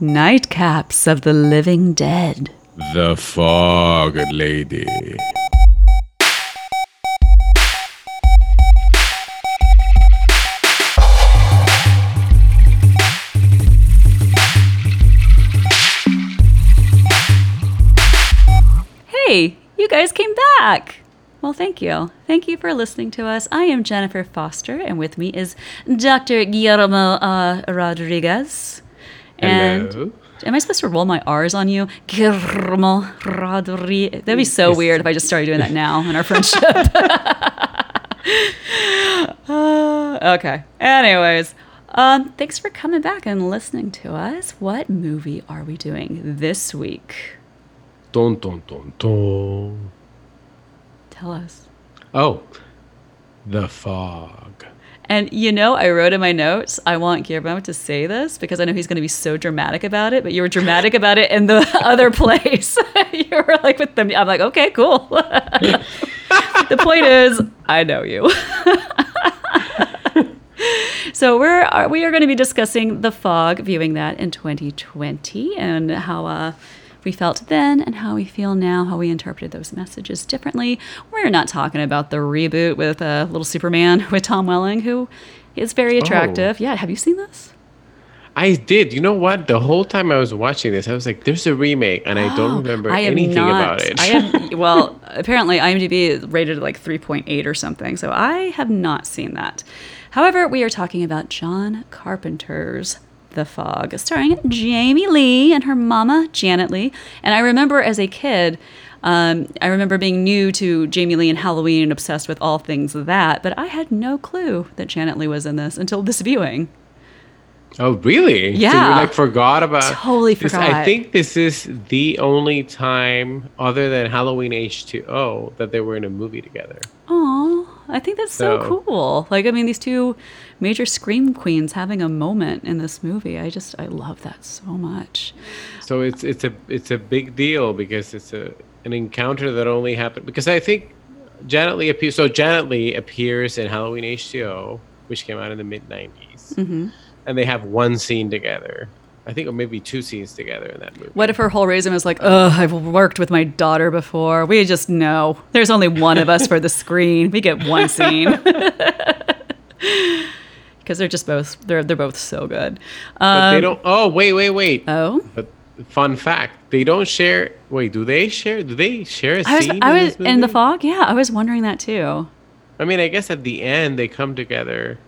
Nightcaps of the Living Dead. The Fog Lady. Hey, you guys came back. Well, thank you. Thank you for listening to us. I am Jennifer Foster, and with me is Dr. Guillermo uh, Rodriguez. And Hello. am I supposed to roll my R's on you? That'd be so weird if I just started doing that now in our friendship. Uh, okay. Anyways, um, thanks for coming back and listening to us. What movie are we doing this week? Dun, dun, dun, dun. Tell us. Oh, The Fog. And you know, I wrote in my notes, I want Guillermo to say this because I know he's going to be so dramatic about it, but you were dramatic about it in the other place. you were like with them. I'm like, okay, cool. the point is, I know you. so we're are- we are going to be discussing the fog, viewing that in 2020, and how uh, we felt then and how we feel now, how we interpreted those messages differently. We're not talking about the reboot with uh, Little Superman with Tom Welling, who is very attractive. Yeah, have you seen this? I did. You know what? The whole time I was watching this, I was like, "There's a remake," and I don't remember Oh, I am anything not- about it. I have well, apparently IMDb is rated like 3.8 or something, so I have not seen that. However, we are talking about John Carpenter's The Fog, starring Jamie Lee and her mama Janet Leigh. And I remember as a kid, um, I remember being new to Jamie Lee and Halloween and obsessed with all things that, but I had no clue that Janet Leigh was in this until this viewing. oh, really? So Yeah. you like forgot about? Totally this, I think this is the only time, other than Halloween H2O, that they were in a movie together. Oh, I think that's so, So- cool. Like, I mean, these two major scream queens having a moment in this movie. I just, I love that so much. So it's it's a it's a big deal because it's a an encounter that only happened because I think Janet Leigh appears. So Janet Leigh appears in Halloween H2O, which came out in the mid '90s, Mm-hmm. and they have one scene together. I think, or maybe two scenes together in that movie. What if her whole reason was like, ugh, I've worked with my daughter before. We just know there's only one of us for the screen. We get one scene. Because they're just both, they're, they're both so good. But they Um, don't. Oh, wait, wait, wait. Oh, but fun fact: they don't share. Wait, do they share? Do they share a I was, scene? I in, was this in the fog. Yeah, I was wondering that too. I mean, I guess at the end they come together,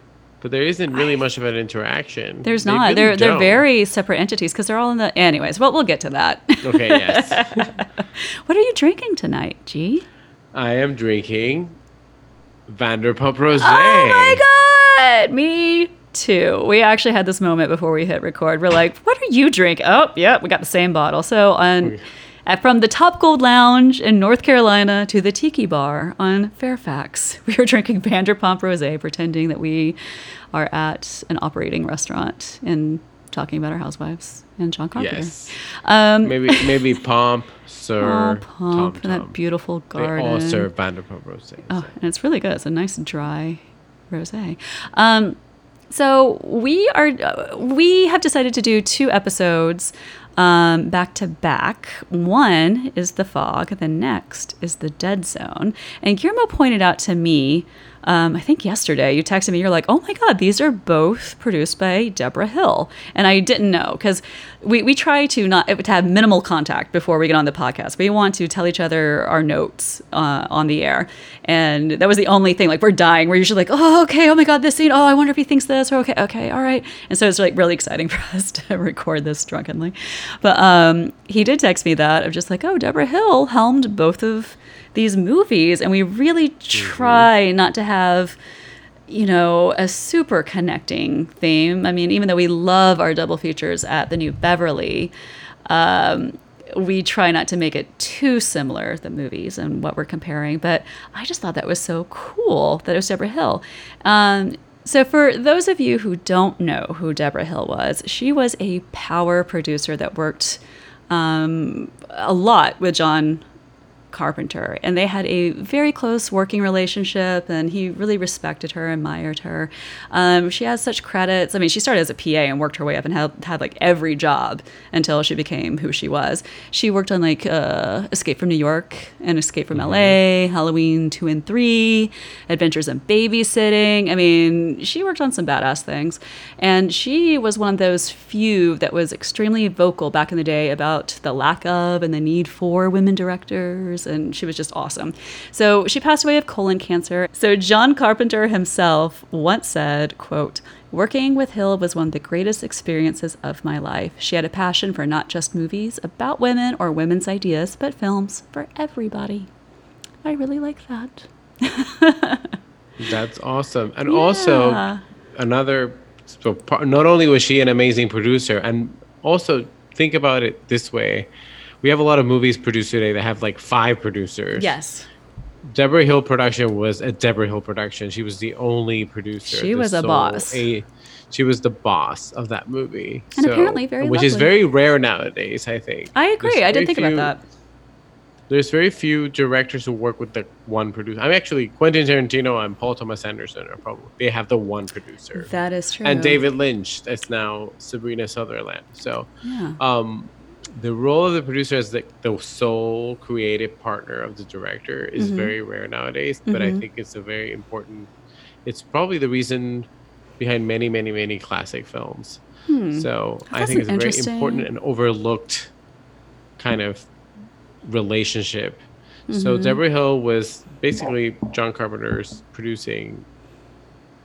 but there isn't really much of an interaction. There's They not. really they're they're very separate entities because they're all in the. Anyways, well, we'll get to that. Okay, yes. what are you drinking tonight, G? I am drinking Vanderpump Rosé. Oh my god, me too. We actually had this moment before we hit record. We're like, "What are you drinking?" Oh, yeah, we got the same bottle. So on. Oh, at- From the Top Gold Lounge in North Carolina to the Tiki Bar on Fairfax, we are drinking Vanderpump Rosé, pretending that we are at an operating restaurant and talking about our housewives and John Carpenter. Yes. Um, Maybe maybe Pomp, SUR, Oh, pump Tom and that beautiful They garden. all serve Vanderpump Rosé. Oh, and it's really good. It's a nice dry rosé. Um, so we are uh, we have decided to do two episodes um, back to back. One is the fog. The next is the dead zone. And Guillermo pointed out to me. Um, I think yesterday you texted me. You're like, "Oh my God, these are both produced by Debra Hill," and I didn't know because we, we try to not to have minimal contact before we get on the podcast. We want to tell each other our notes uh, on the air, and that was the only thing. Like we're dying. We're usually like, "Oh, okay. Oh my God, this scene. Oh, I wonder if he thinks this." Or okay, okay, all right. And so it's like really exciting for us to record this drunkenly. But um, he did text me that of just like, "Oh, Debra Hill helmed both of these movies," and we really try not to have you know, a super connecting theme. I mean, even though we love our double features at the New Beverly, um, we try not to make it too similar, the movies and what we're comparing. But I just thought that was so cool that it was Debra Hill. Um, so, for those of you who don't know who Debra Hill was, she was a power producer that worked um, a lot with John Carpenter, and they had a very close working relationship, and he really respected her, admired her. Um, she has such credits. I mean, she started as a PA and worked her way up and had, had like every job until she became who she was. She worked on like uh, Escape from New York and Escape from LA, Halloween 2 and 3, Adventures in Babysitting. I mean, she worked on some badass things. And she was one of those few that was extremely vocal back in the day about the lack of and the need for women directors and she was just awesome. So she passed away of colon cancer. So John Carpenter himself once said, quote, Working with Hill was one of the greatest experiences of my life. She had a passion for not just movies about women or women's ideas, but films for everybody. I really like that. That's awesome. And also another so not only was she an amazing producer and also think about it this way. We have a lot of movies produced today that have like five producers. Yes. Debra Hill production was a Debra Hill production. She was the only producer. She was a boss. A, she was the boss of that movie. And apparently very which is very rare nowadays, I think. I agree. There's I didn't think few- about that. There's very few directors who work with the one producer. I'm actually Quentin Tarantino and Paul Thomas Anderson are probably they have the one producer. That is true. and David Lynch, that's now Sabrina Sutherland. So Yeah. um, the role of the producer as the, the sole creative partner of the director is Mm-hmm. very rare nowadays, but I think it's a very important. It's probably the reason behind many, many, many classic films. So I Hmm. Think it's a very important and overlooked kind of relationship. So Mm-hmm. Debra Hill was basically John Carpenter's producing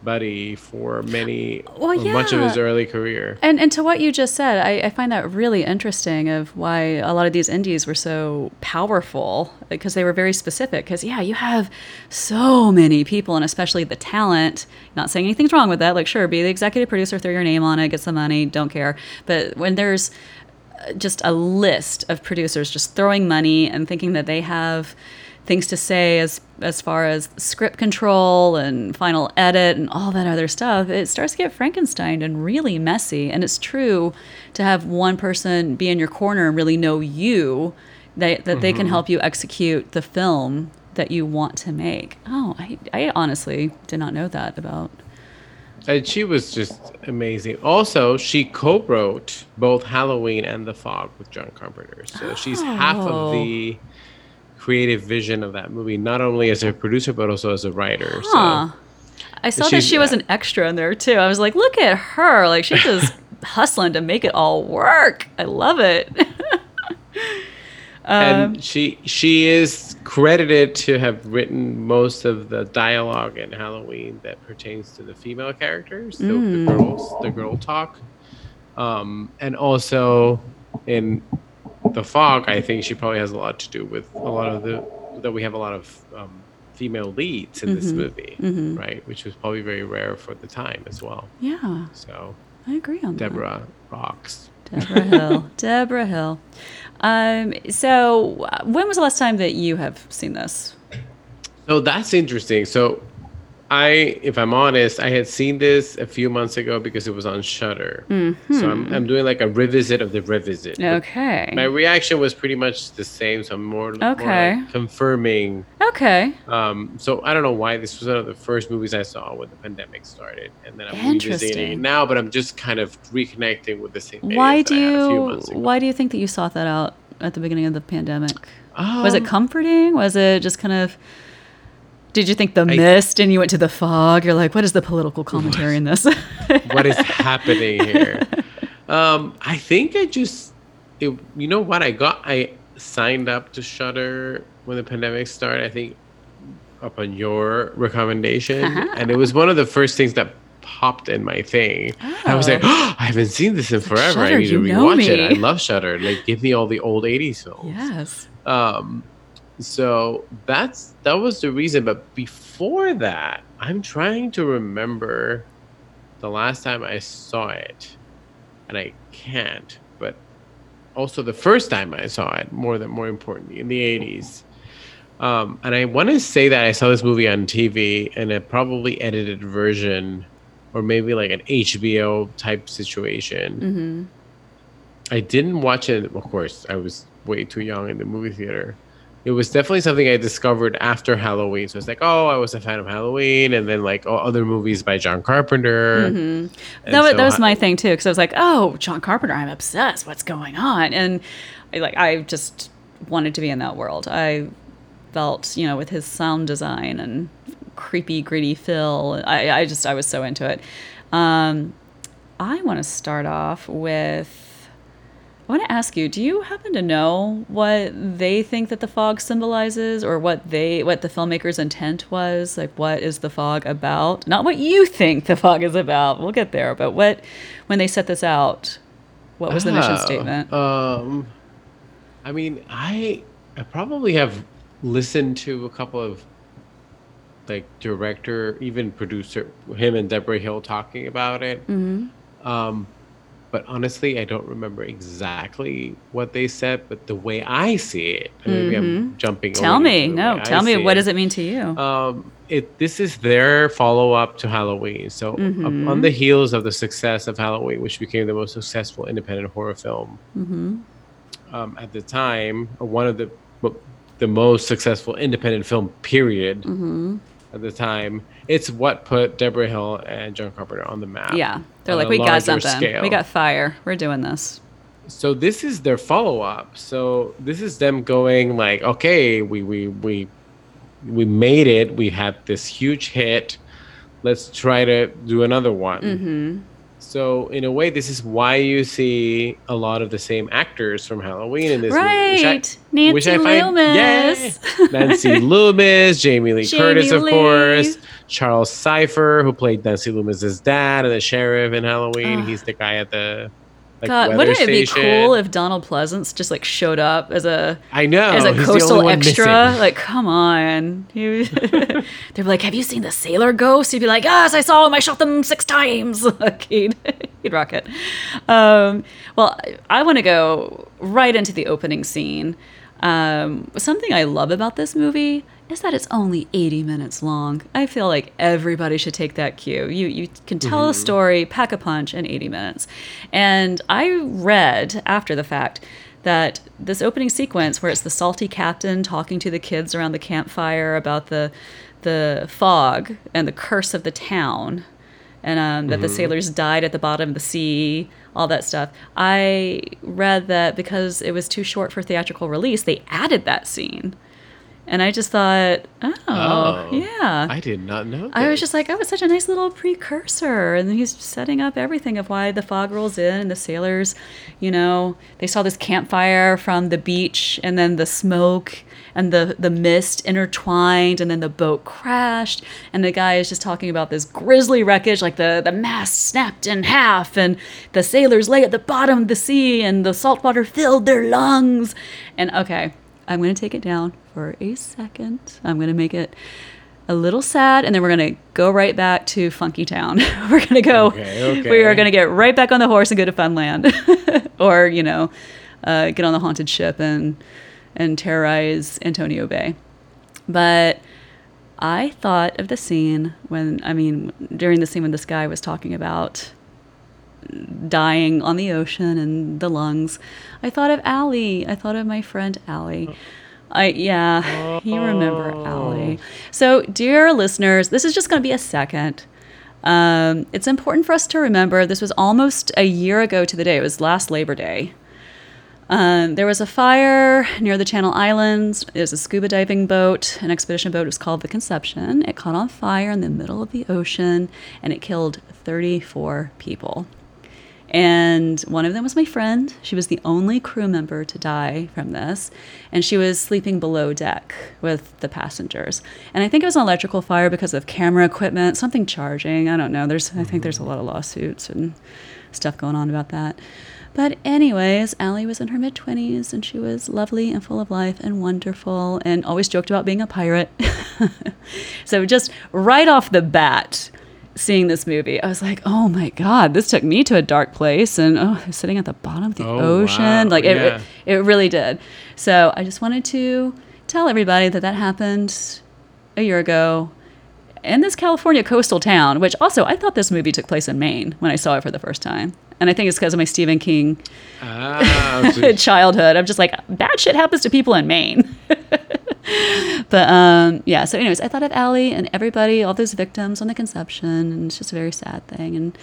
buddy for many Well, or much of his early career. And and to what you just said, I, I find that really interesting of why a lot of these indies were so powerful because they were very specific. Because yeah, you have so many people, and especially the talent. Not saying anything's wrong with that. Like sure, be the executive producer, throw your name on it, get some money, don't care. But when there's uh, just a list of producers just throwing money and thinking that they have things to say as as far as script control and final edit and all that other stuff it starts to get frankenstein and really messy and it's true to have one person be in your corner and really know you that, that they can mm-hmm. help you execute the film that you want to make oh I, I honestly did not know that about And she was just amazing. Also, she co-wrote both Halloween and The Fog with John Carpenter. So she's half Oh. of the oh. Creative vision of that movie, not only as a producer but also as a writer. Huh. I saw that she was an extra in there too. I was like, look at her. Like she's just hustling to make it all work. I love it. So, and she she is credited to have written most of the dialogue in Halloween that pertains to the female characters, the, the girls, the girl talk, um, and also in the fog. I think she probably has a lot to do with a lot of the that we have a lot of um, female leads in this movie, right? Which was probably very rare for the time as well. yeah, So I agree on that. Debra rocks. Debra Hill. Debra Hill. Um, so uh, when was the last time that you have seen this? So that's interesting. So I, if I'm honest, I had seen this a few months ago because it was on Shudder. So I'm, I'm doing like a revisit of the revisit. But Okay. My reaction was pretty much the same. So I'm more, more Okay. like confirming. Okay. Um, so I don't know why this was one of the first movies I saw when the pandemic started, and then I'm revisiting it now. But I'm just kind of reconnecting with the same. Why do I a few you months ago. why do you think that you sought that out at the beginning of the pandemic? Um, Was it comforting? Was it just kind of did you think the I- mist and you went to the fog? You're like, what is the political commentary in this? what is happening here? Um, I think I just, it, you know what? I got, I signed up to Shudder when the pandemic started. I think upon your recommendation, and it was one of the first things that popped in my thing. I was like, oh, I haven't seen this in forever. Shudder, I need to rewatch it. I love Shudder. Like, give me all the old '80s films. yes. Um, so that's that was the reason. But before that, I'm trying to remember the last time I saw it, and I can't. But also the first time I saw it, more than more importantly, in the '80s. Um, and I want to say that I saw this movie on TV in a probably edited version, or maybe like an HBO type situation. Mm-hmm. I didn't watch it. Of course, I was way too young in the movie theater. It was definitely something I discovered after Halloween. So it's like, oh, I was a fan of Halloween, and then like oh, other movies by John Carpenter. Mm-hmm. That, was, so that was my thing too because I was like, "Oh, John Carpenter, I'm obsessed. What's going on?" And I, like, I just wanted to be in that world. I felt, you know, with his sound design and creepy, gritty feel. I, I just, I was so into it. Um, I want to start off with. I want to ask you: Do you happen to know what they think that the fog symbolizes, or what they, what the filmmaker's intent was? Like, what is the fog about? Not what you think the fog is about. We'll get there, but what, when they set this out, what was the mission Oh, statement? Um, I mean, I I probably have listened to a couple of like director, even producer, him and Debra Hill talking about it. Mm-hmm. Um, but honestly, I don't remember exactly what they said. But the way I see it, and maybe I'm jumping. Mm-hmm. Tell me, no, way I tell me. What it. does it mean to you? Um, it this is their follow up to Halloween. So Mm-hmm. on the heels of the success of Halloween, which became the most successful independent horror film mm-hmm. um, at the time, one of the the most successful independent film period Mm-hmm. At the time. It's what put Debra Hill and John Carpenter on the map. Yeah, they're like, we got something. scale. We got fire. We're doing this. so this is their follow up. So this is them going like, okay, we we we we made it. We had this huge hit. Let's try to do another one. Mm-hmm. So in a way, this is why you see a lot of the same actors from Halloween in this movie. Right, Nancy which I find- Loomis. Yeah. Nancy Loomis, Jamie Lee Jamie Curtis, of Lee. course, Charles Cyphers, who played Nancy Loomis's dad and the sheriff in Halloween. Ugh. He's the guy at the like, God, wouldn't it be station. cool if Donald Pleasence just like showed up as a I know as a coastal extra? missing. Like, come on. He- They'd be like, "Have you seen the sailor ghost?" He'd be like, "Yes, I saw him. I shot them six times." Like, he'd, he'd rock it. Um, well, I, I want to go right into the opening scene. Um, something I love about this movie is that it's only 80 minutes long. I feel like everybody should take that cue. You you can tell a story, pack a punch in 80 minutes. And I read after the fact that this opening sequence where it's the salty captain talking to the kids around the campfire about the the fog and the curse of the town and um, that the sailors died at the bottom of the sea, all that stuff. I read that because it was too short for theatrical release, they added that scene. And I just thought, oh, Oh, yeah. I did not know. I was just like, that was such a nice little precursor. And he's setting up everything of why the fog rolls in and the sailors, you know, they saw this campfire from the beach and then the smoke and the, the mist intertwined and then the boat crashed. And the guy is just talking about this grisly wreckage, like the, the mast snapped in half and the sailors lay at the bottom of the sea and the salt water filled their lungs. And okay, I'm going to take it down for a second. I'm going to make it a little sad, and then we're gonna go right back to Funky Town. we're gonna go. Okay, okay. We are gonna get right back on the horse and go to Funland, or you know, uh, get on the haunted ship and and terrorize Antonio Bay. But I thought of the scene when I mean during the scene when this guy was talking about dying on the ocean and the lungs. I thought of Allie. I thought of my friend Allie. I yeah, you remember Allie. So, dear listeners, this is just going to be a second. Um, it's important for us to remember this was almost a year ago to the day. It was last Labor Day. Um, there was a fire near the Channel Islands. There's a scuba diving boat, an expedition boat. It was called the Conception. It caught on fire in the middle of the ocean and it killed 34 people. And one of them was my friend. She was the only crew member to die from this. And she was sleeping below deck with the passengers. And I think it was an electrical fire because of camera equipment, something charging. I don't know. There's I think there's a lot of lawsuits and stuff going on about that. But anyways, Allie was in her mid 20s and she was lovely and full of life and wonderful and always joked about being a pirate. so just right off the bat, seeing this movie, I was like, "Oh my god, this took me to a dark place." And oh, sitting at the bottom of the Oh, ocean, wow, like it, yeah. it, it really did. So I just wanted to tell everybody that that happened a year ago in this California coastal town. Which also, I thought this movie took place in Maine when I saw it for the first time, and I think it's because of my Stephen King Ah, childhood. I'm just like, bad shit happens to people in Maine. But um, yeah, so anyways, I thought of Allie and everybody, all those victims on the conception, and it's just a very sad thing, and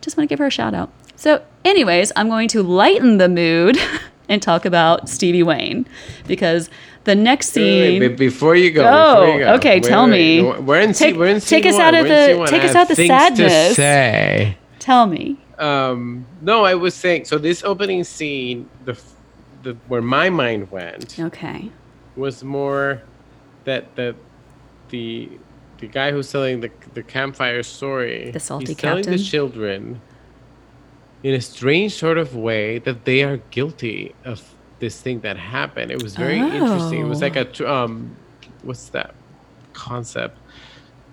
just want to give her a shout out. So, anyways, I'm going to lighten the mood and talk about Stevie Wayne because the next Wait, wait, scene. wait, before you go, Oh, before you go, okay, wait, tell me. We're in, Take- we're in take scene us out of the- take us out the sadness. To say. Tell me. Um, no, I was saying. So this opening scene, the, the where my mind went Okay. was more that the the the guy who's telling the the campfire story. The salty he's telling the children in a strange sort of way that they are guilty of this thing that happened. It was very interesting. It was like a um, what's that concept?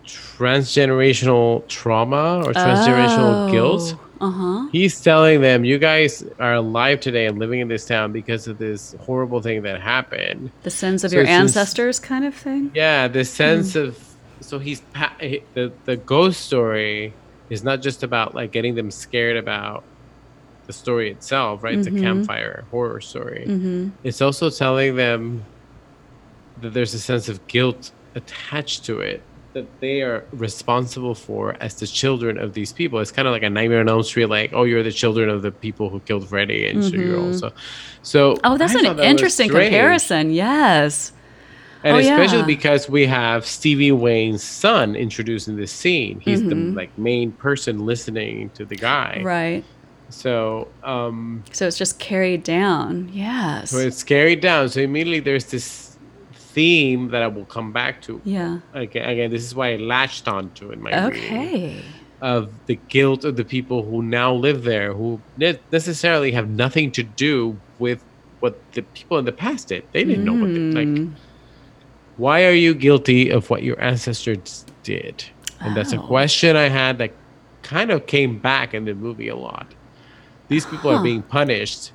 Transgenerational trauma or transgenerational guilt. Uh huh. He's telling them, "You guys are alive today and living in this town because of this horrible thing that happened." The sins of So your just- ancestors, kind of thing. Yeah, the sense Hmm. of so he's the the ghost story is not just about like getting them scared about the story itself, right? It's a Mhm. campfire horror story. Mm-hmm. It's also telling them that there's a sense of guilt attached to it that they are responsible for as the children of these people. It's kind of like a Nightmare on Elm Street, like, oh, you're the children of the people who killed Freddy, and so you're also. So Oh, that's I an that interesting comparison. Yes. and Oh, especially yeah. because we have Stevie Wayne's son introduced in this scene. He's Mhm. the like main person listening to the guy. Right. So, um, So it's just carried down. Yes. so it's carried down. So immediately there's this theme that I will come back to. yeah. Again, again, this is why I latched onto in my reading Okay. of the guilt of the people who now live there, who ne- necessarily have nothing to do with what the people in the past did. They didn't know what they like. Mm. Why are you guilty of what your ancestors did? And that's a Oh. question I had that kind of came back in the movie a lot. These people Huh. are being punished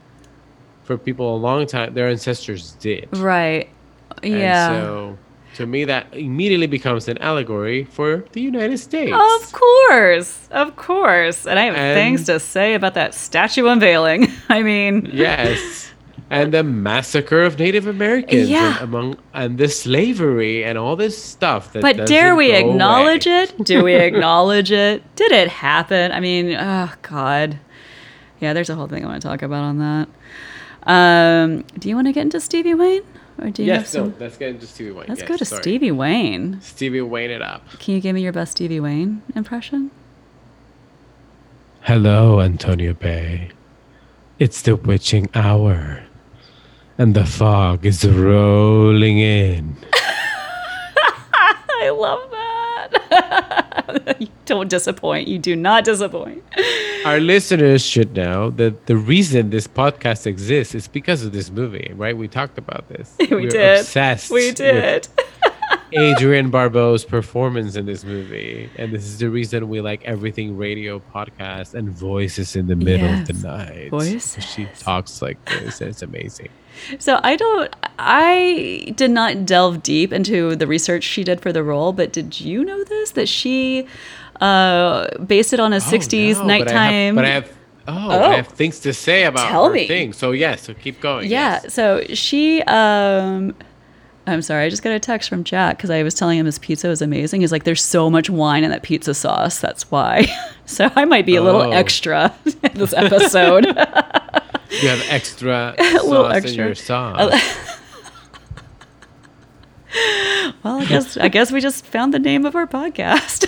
for people a long time their ancestors did. Right. And Yeah. so to me that immediately becomes an allegory for the United States. Of course, of course. And I have And- things to say about that statue unveiling. I mean, Yes. And the massacre of Native Americans Yeah. and among and the slavery and all this stuff that but dare we acknowledge away. it? Do we acknowledge it? Did it happen? I mean, oh God. Yeah, there's a whole thing I want to talk about on that. Um, do you want to get into Stevie Wayne, or do you have Yes, some? no, let's get into Stevie Wayne. Let's Yes, go to sorry. Stevie Wayne. Stevie Wayne it up. Can you give me your best Stevie Wayne impression? Hello, Antonio Bay. It's the witching hour, and the fog is rolling in. I love that. You don't disappoint. You do not disappoint. Our listeners should know that the reason this podcast exists is because of this movie, right? We talked about this. We We're did. Obsessed. We did. Adrienne Barbeau's performance in this movie, and this is the reason we like everything radio podcast and voices in the middle of the night. Voice. She talks like this. It's amazing. So I don't. I did not delve deep into the research she did for the role, but did you know this that she uh, based it on a '60s Oh, no, but I have- nighttime? But I have, oh, Oh. I have things to say about Tell her me. thing. So yes, so keep going. yeah. yes. So she. Um, I'm sorry, I just got a text from Jack because I was telling him his pizza was amazing. He's like, "There's so much wine in that pizza sauce. That's why." so I might be a little Oh. extra in this episode. You have extra sauce little in your sauce. well, I guess I guess we just found the name of our podcast.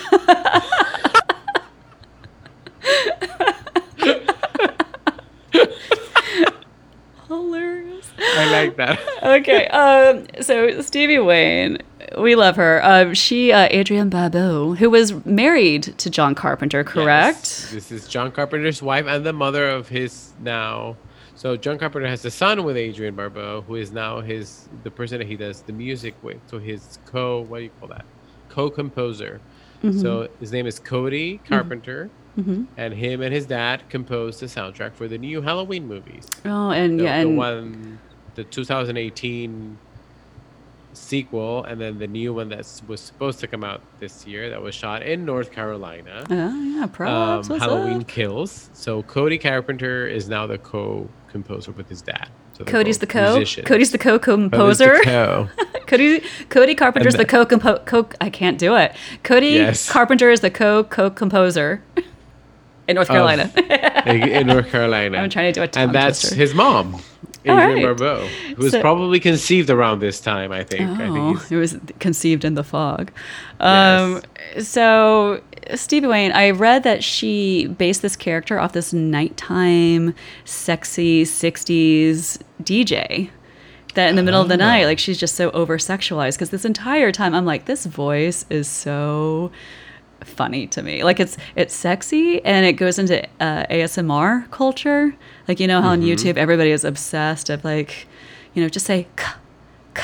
I like that. Okay, um, so Stevie Wayne, we love her. Um, she, uh, Adrienne Barbeau, who was married to John Carpenter, correct? Yes. This is John Carpenter's wife and the mother of his now. So John Carpenter has a son with Adrienne Barbeau, who is now his the person that he does the music with. So his co what do you call that? Co-composer. Mm-hmm. So his name is Cody Carpenter, Mhm. and him and his dad composed the soundtrack for the new Halloween movies. Oh, and The, yeah, the and one, the 2018 sequel, and then the new one that was supposed to come out this year that was shot in North Carolina. Oh yeah, props. Um, Halloween up? Kills. So Cody Carpenter is now the co-composer with his dad. So Cody's the co. Cody's the Cody's the co-composer. co. Cody Cody Carpenter's And the co co I can't do it. Cody Yes. Carpenter is the co co composer in North Carolina. in in North Carolina. I'm trying to do a tongue And that's twister. his mom, Adrienne right. Barbeau, who was So- probably conceived around this time. I think. I think Oh, it was conceived in the fog. Um, So, Stevie Wayne, I read that she based this character off this nighttime, sexy 60s DJ. That in the middle of the night, Oh. like she's just so over sexualized. Because this entire time, I'm like, this voice is so funny to me. Like it's it's sexy and it goes into uh, ASMR culture. Like you know how on YouTube everybody is obsessed of like, you know, just say "K, k,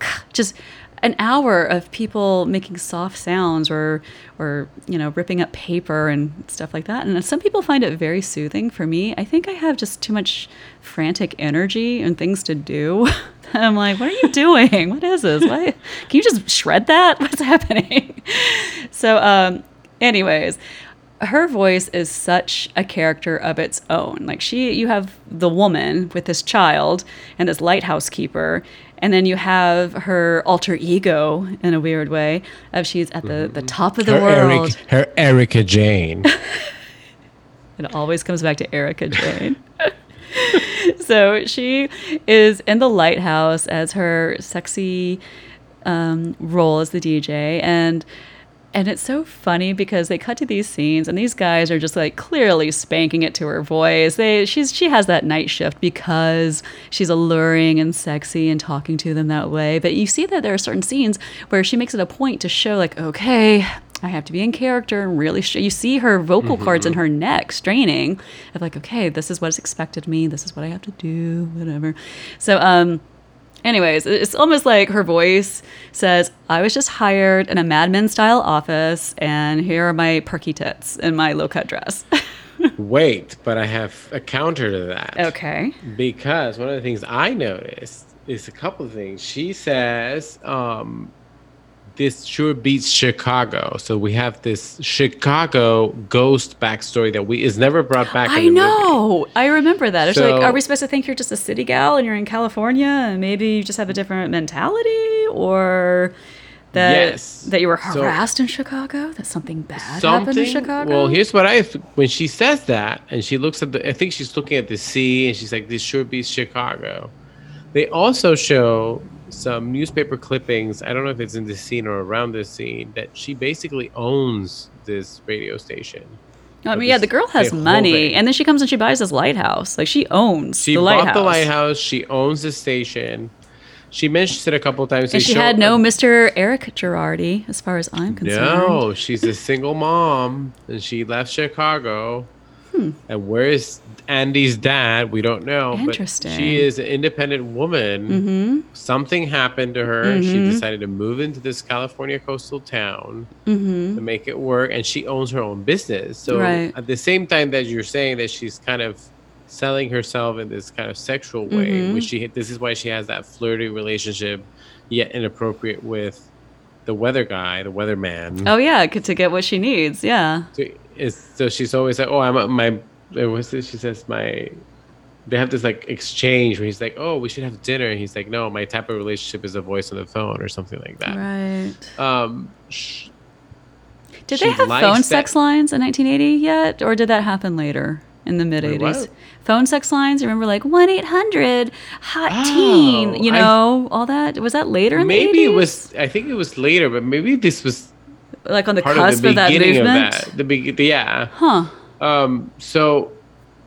k," just an hour of people making soft sounds or or you know ripping up paper and stuff like that. And some people find it very soothing. For me, I think I have just too much frantic energy and things to do. I'm like, what are you doing? What is this? What? Can you just shred that? What's happening? So, um, anyways, her voice is such a character of its own. Like she, you have the woman with this child and this lighthouse keeper, and then you have her alter ego in a weird way of she's at the, the top of the her, world. Eric, her Erika Jayne. It always comes back to Erika Jayne. so she is in the lighthouse as her sexy um, role as the DJ, and and it's so funny because they cut to these scenes, and these guys are just like clearly spanking it to her voice. They she's she has that night shift because she's alluring and sexy and talking to them that way. But you see that there are certain scenes where she makes it a point to show like, okay, I have to be in character and really sh-. you see her vocal cords in her neck straining of like, okay, this is what's expected of me. This is what I have to do, whatever. So, um, anyways, it's almost like her voice says, I was just hired in a Mad Men style office and here are my perky tits in my low cut dress. Wait, but I have a counter to that. okay. Because one of the things I noticed is a couple of things. She says, um, this sure beats Chicago. So we have this Chicago ghost backstory that we is never brought back. in I the movie. know. I remember that. It's like, are we supposed to think you're just a city gal and you're in California and maybe you just have a different mentality or that Yes. that you were So- harassed in Chicago? That something bad happened in Chicago? Well, here's what I when she says that, and she looks at the. I think she's looking at the sea, and she's like, "This sure beats Chicago." They also show some newspaper clippings. I don't know if it's in this scene or around this scene that she basically owns this radio station. I mean, yeah, the girl has money, and then she comes and she buys this lighthouse. Like she owns She the bought lighthouse. the lighthouse. She owns the station. She mentions it a couple of times. And she had no Mr. Eric Girardi, as far as I'm concerned. No, she's a single mom, and she left Chicago. Hmm. And where is Andy's dad? We don't know. Interesting. But she is an independent woman. Mm-hmm. Something happened to her. She Mhm. decided to move into this California coastal town Mm-hmm. to make it work, and she owns her own business. So Right. at the same time that you're saying that she's kind of selling herself in this kind of sexual way, Mhm. which she this is why she has that flirty relationship, yet inappropriate with the weather guy, the weatherman. Oh yeah, to get what she needs. Yeah. So, is, so she's always like, oh, I'm my. What's this? She says my. They have this like exchange where he's like, oh, we should have dinner, and he's like, no, my type of relationship is a voice on the phone or something like that. Right. Um, sh- Did they have phone that- sex lines in 1980 yet, or did that happen later in the mid 80s? Phone sex lines. Remember, like one eight hundred hot Oh, teen. You I- know all that. Was that later in maybe the 80s? it was. I think it was later, but maybe this was like on the cusp of the of, that movement. of that. The big, yeah. Huh. Um, so,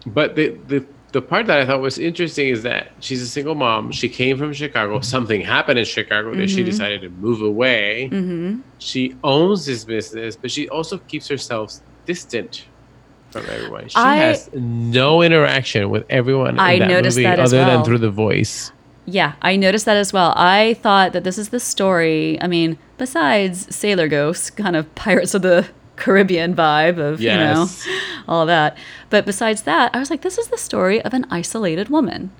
but the, the the part that I thought was interesting is that she's a single mom. She came from Chicago. Something happened in Chicago that she Mhm. decided to move away. Mm-hmm. She owns this business, but she also keeps herself distant from everyone. She I- has no interaction with everyone I in that noticed movie that as other well. than through the voice. Yeah, I noticed that as well. I thought that this is the story. I mean, besides Sailor Ghosts, kind of Pirates of the Caribbean vibe of, Yes. you know, all that. But besides that, I was like, this is the story of an isolated woman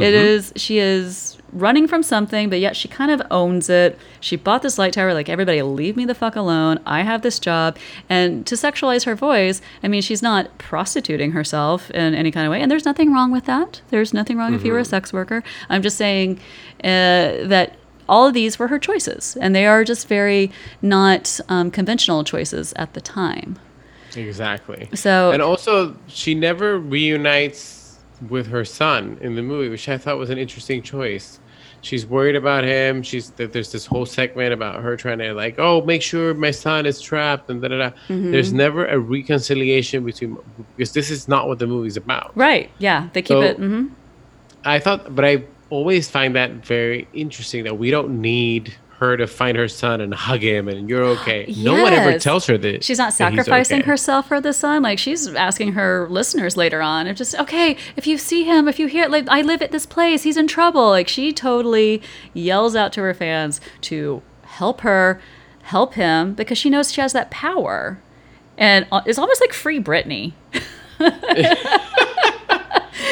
It is she is running from something, but yet she kind of owns it. She bought this light tower, like everybody, leave me the fuck alone. I have this job, and to sexualize her voice, I mean, she's not prostituting herself in any kind of way, and there's nothing wrong with that. There's nothing wrong if you were a sex worker. I'm just saying uh, that all of these were her choices, and they are just very not um, conventional choices at the time. Exactly. So And also, she never reunites with her son in the movie, which I thought was an interesting choice. She's worried about him. She's that there's this whole segment about her trying to like, oh, make sure my son is trapped and da da da. Mm-hmm. There's never a reconciliation between because this is not what the movie's about. right, yeah, they keep So- it. hmm I thought, but I always find that very interesting that we don't need her to find her son and hug him and you're okay. No one ever tells her that She's not sacrificing okay. herself for the son. Like she's asking her listeners later on, if just okay, if you see him, if you hear, like I live at this place, he's in trouble. Like she totally yells out to her fans to help her, help him because she knows she has that power, and uh, it's almost like free Britney.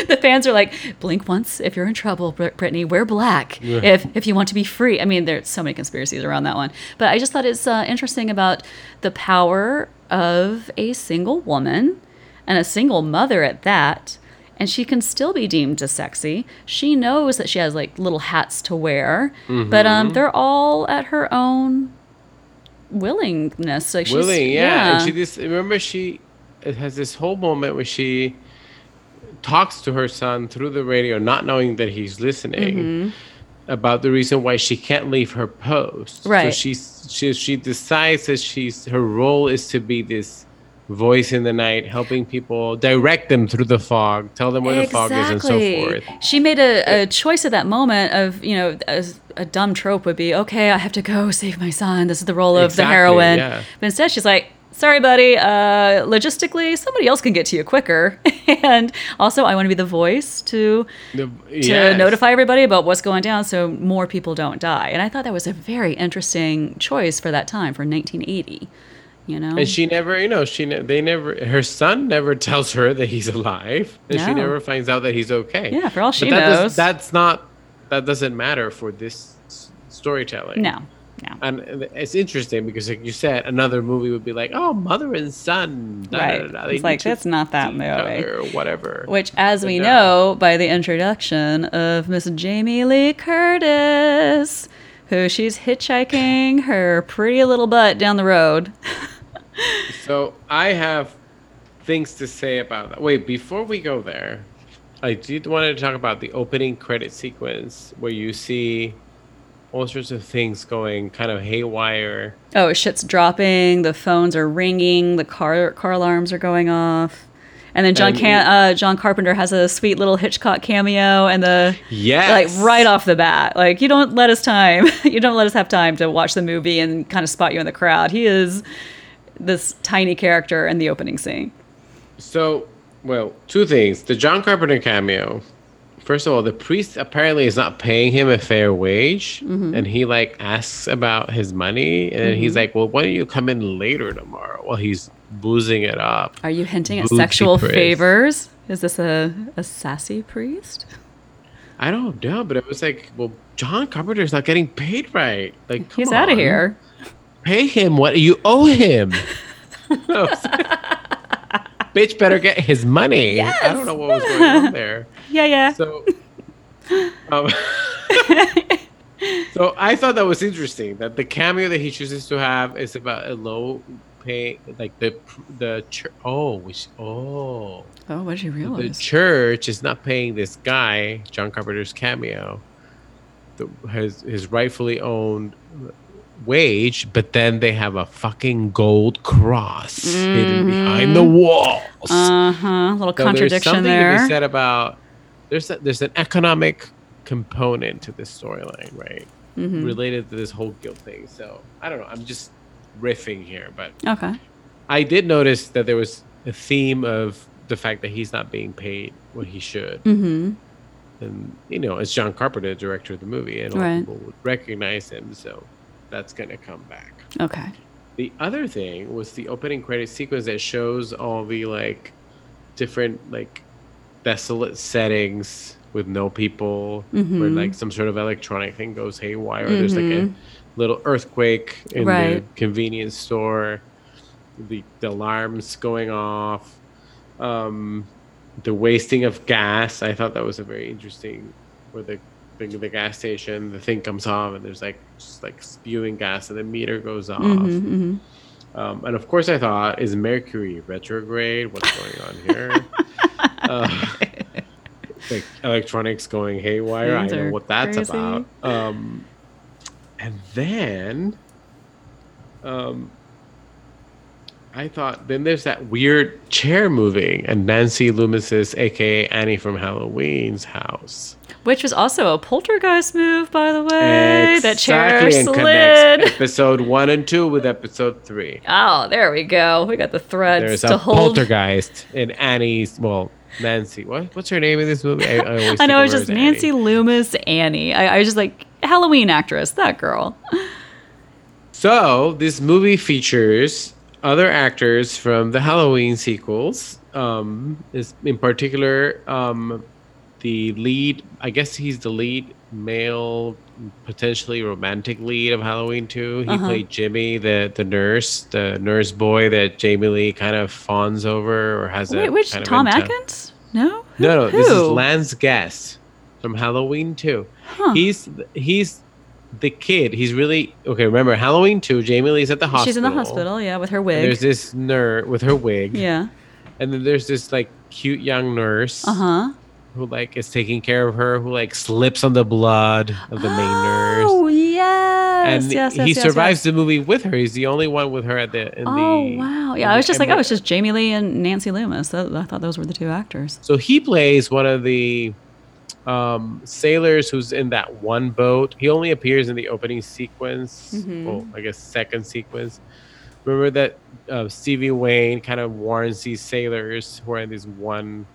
the fans are like, blink once if you're in trouble, Brit- Britney. Wear black if if you want to be free. I mean, there's so many conspiracies around that one, but I just thought it's uh, interesting about the power of a single woman and a single mother at that. And she can still be deemed as sexy. She knows that she has like little hats to wear, but um, they're all at her own willingness. Like she's willing, yeah. And she just remember she it has this whole moment where she talks to her son through the radio, not knowing that he's listening, Mm-hmm. about the reason why she can't leave her post. So Right. she's she she decides that she's her role is to be this voice in the night, helping people direct them through the fog, tell them where the fog is, and so forth. She made a, a choice at that moment of, you know, as a dumb trope would be, okay, I have to go save my son. This is the role of Exactly, the heroine. yeah. But instead, she's like, sorry, buddy. Uh, logistically, somebody else can get to you quicker. and also, I want to be the voice to The- to yes. notify everybody about what's going down so more people don't die. And I thought that was a very interesting choice for that time, for 1980. You know? And she never, you know, she ne- they never. Her son never tells her that he's alive, and she never finds out that he's okay. Yeah, for all she that does- knows. that's not. That doesn't matter for this storytelling. no, And it's interesting because, like you said, another movie would be like, "Oh, mother and son." da, Right. da, da, It's like, that's not that movie. Or whatever. Which, as we no. know by the introduction of Miss Jamie Lee Curtis, who she's hitchhiking her pretty little butt down the road. So I have things to say about that. Wait, before we go there, I did want to talk about the opening credit sequence where you see all sorts of things going kind of haywire. Oh, shit's dropping. The phones are ringing. The car car alarms are going off. And then John And Can- uh, John Carpenter has a sweet little Hitchcock cameo, and the Yes. like right off the bat, like you don't let us time, you don't let us have time to watch the movie and kind of spot you in the crowd. He is this tiny character in the opening scene. So, well, two things. The John Carpenter cameo. First of all, the priest apparently is not paying him a fair wage, Mm-hmm. and he like asks about his money, and then he's like, "Well, why don't you come in later tomorrow?" While he's boozing it up. Are you hinting at sexual priest. favors? Is this a, a sassy priest? I don't know, but it was like, well, John Carpenter's not getting paid right. Like, come He's out of here. Pay him what you owe him. Bitch better get his money. I don't know what was going on there. Yeah, yeah. So, um, so I thought that was interesting that the cameo that he chooses to have is about a low pay, like the the church. Oh, which oh, oh, what did you realize? the church is not paying this guy John Carpenter's cameo, the, his his rightfully owned wage, but then they have a fucking gold cross hidden behind the walls. Uh huh. A Little So there's contradiction something to there. be said about there's a, there's an economic component to this storyline, right? Mm-hmm. Related to this whole guilt thing. So I don't know. I'm just riffing here, but Okay. I did notice that there was a theme of the fact that he's not being paid what he should. Mm-hmm. And you know, it's John Carpenter, the director of the movie, and a lot Right. of people would recognize him. So that's gonna come back. Okay. The other thing was the opening credit sequence that shows all the like different like desolate settings with no people, where Mhm. like some sort of electronic thing goes haywire. There's like a Mhm. little earthquake in the convenience store. The, the alarms going off. Um, the wasting of gas. I thought that was a very interesting. Where the the, the gas station, the thing comes off, and there's like just like spewing gas, and the meter goes off. Mhm, mhm. Um, and of course, I thought, is Mercury retrograde? What's going on here? uh, like electronics going haywire. Things I know what that's crazy. about. Um, and then, um, I thought, then there's that weird chair moving, and Nancy Loomis's, aka Annie from Halloween's house. Which was also a poltergeist move, by the way. That chair and slid. episode one and two with episode three. Oh, there we go. We got the threads There's to a hold. poltergeist in Annie's. Well, Nancy. What? What's her name in this movie? I, I, always I know it's her just Nancy Annie. Loomis, Annie. I, I was just like Halloween actress, that girl. So this movie features other actors from the Halloween sequels. Um, is in particular um, the lead. I guess he's the lead male, potentially romantic lead of Halloween Two. He Uh-huh. played Jimmy, the the nurse, the nurse boy that Jamie Lee kind of fawns over or has a Wait, which Tom Atkins? No, Who- No, no, this is? Lance Guest from Halloween 2. Huh. He's he's the kid. He's really okay. Remember Halloween 2, Jamie Lee's at the hospital. She's in the hospital, yeah, with her wig. there's this nurse with her wig. yeah. And then there's this like cute young nurse Uh huh. who like is taking care of her, who like slips on the blood of the main nurse. Oh yes, And yes, yes, he yes, survives yes. the movie with her. He's the only one with her at the in Oh the wow! Yeah, I was just like, oh, it's just Jamie Lee and Nancy Loomis. I thought those were the two actors. So he plays one of the um, sailors who's in that one boat. He only appears in the opening sequence. Mhm. Well, I guess second sequence. Remember that uh, Stevie Wayne kind of warns these sailors who are in this one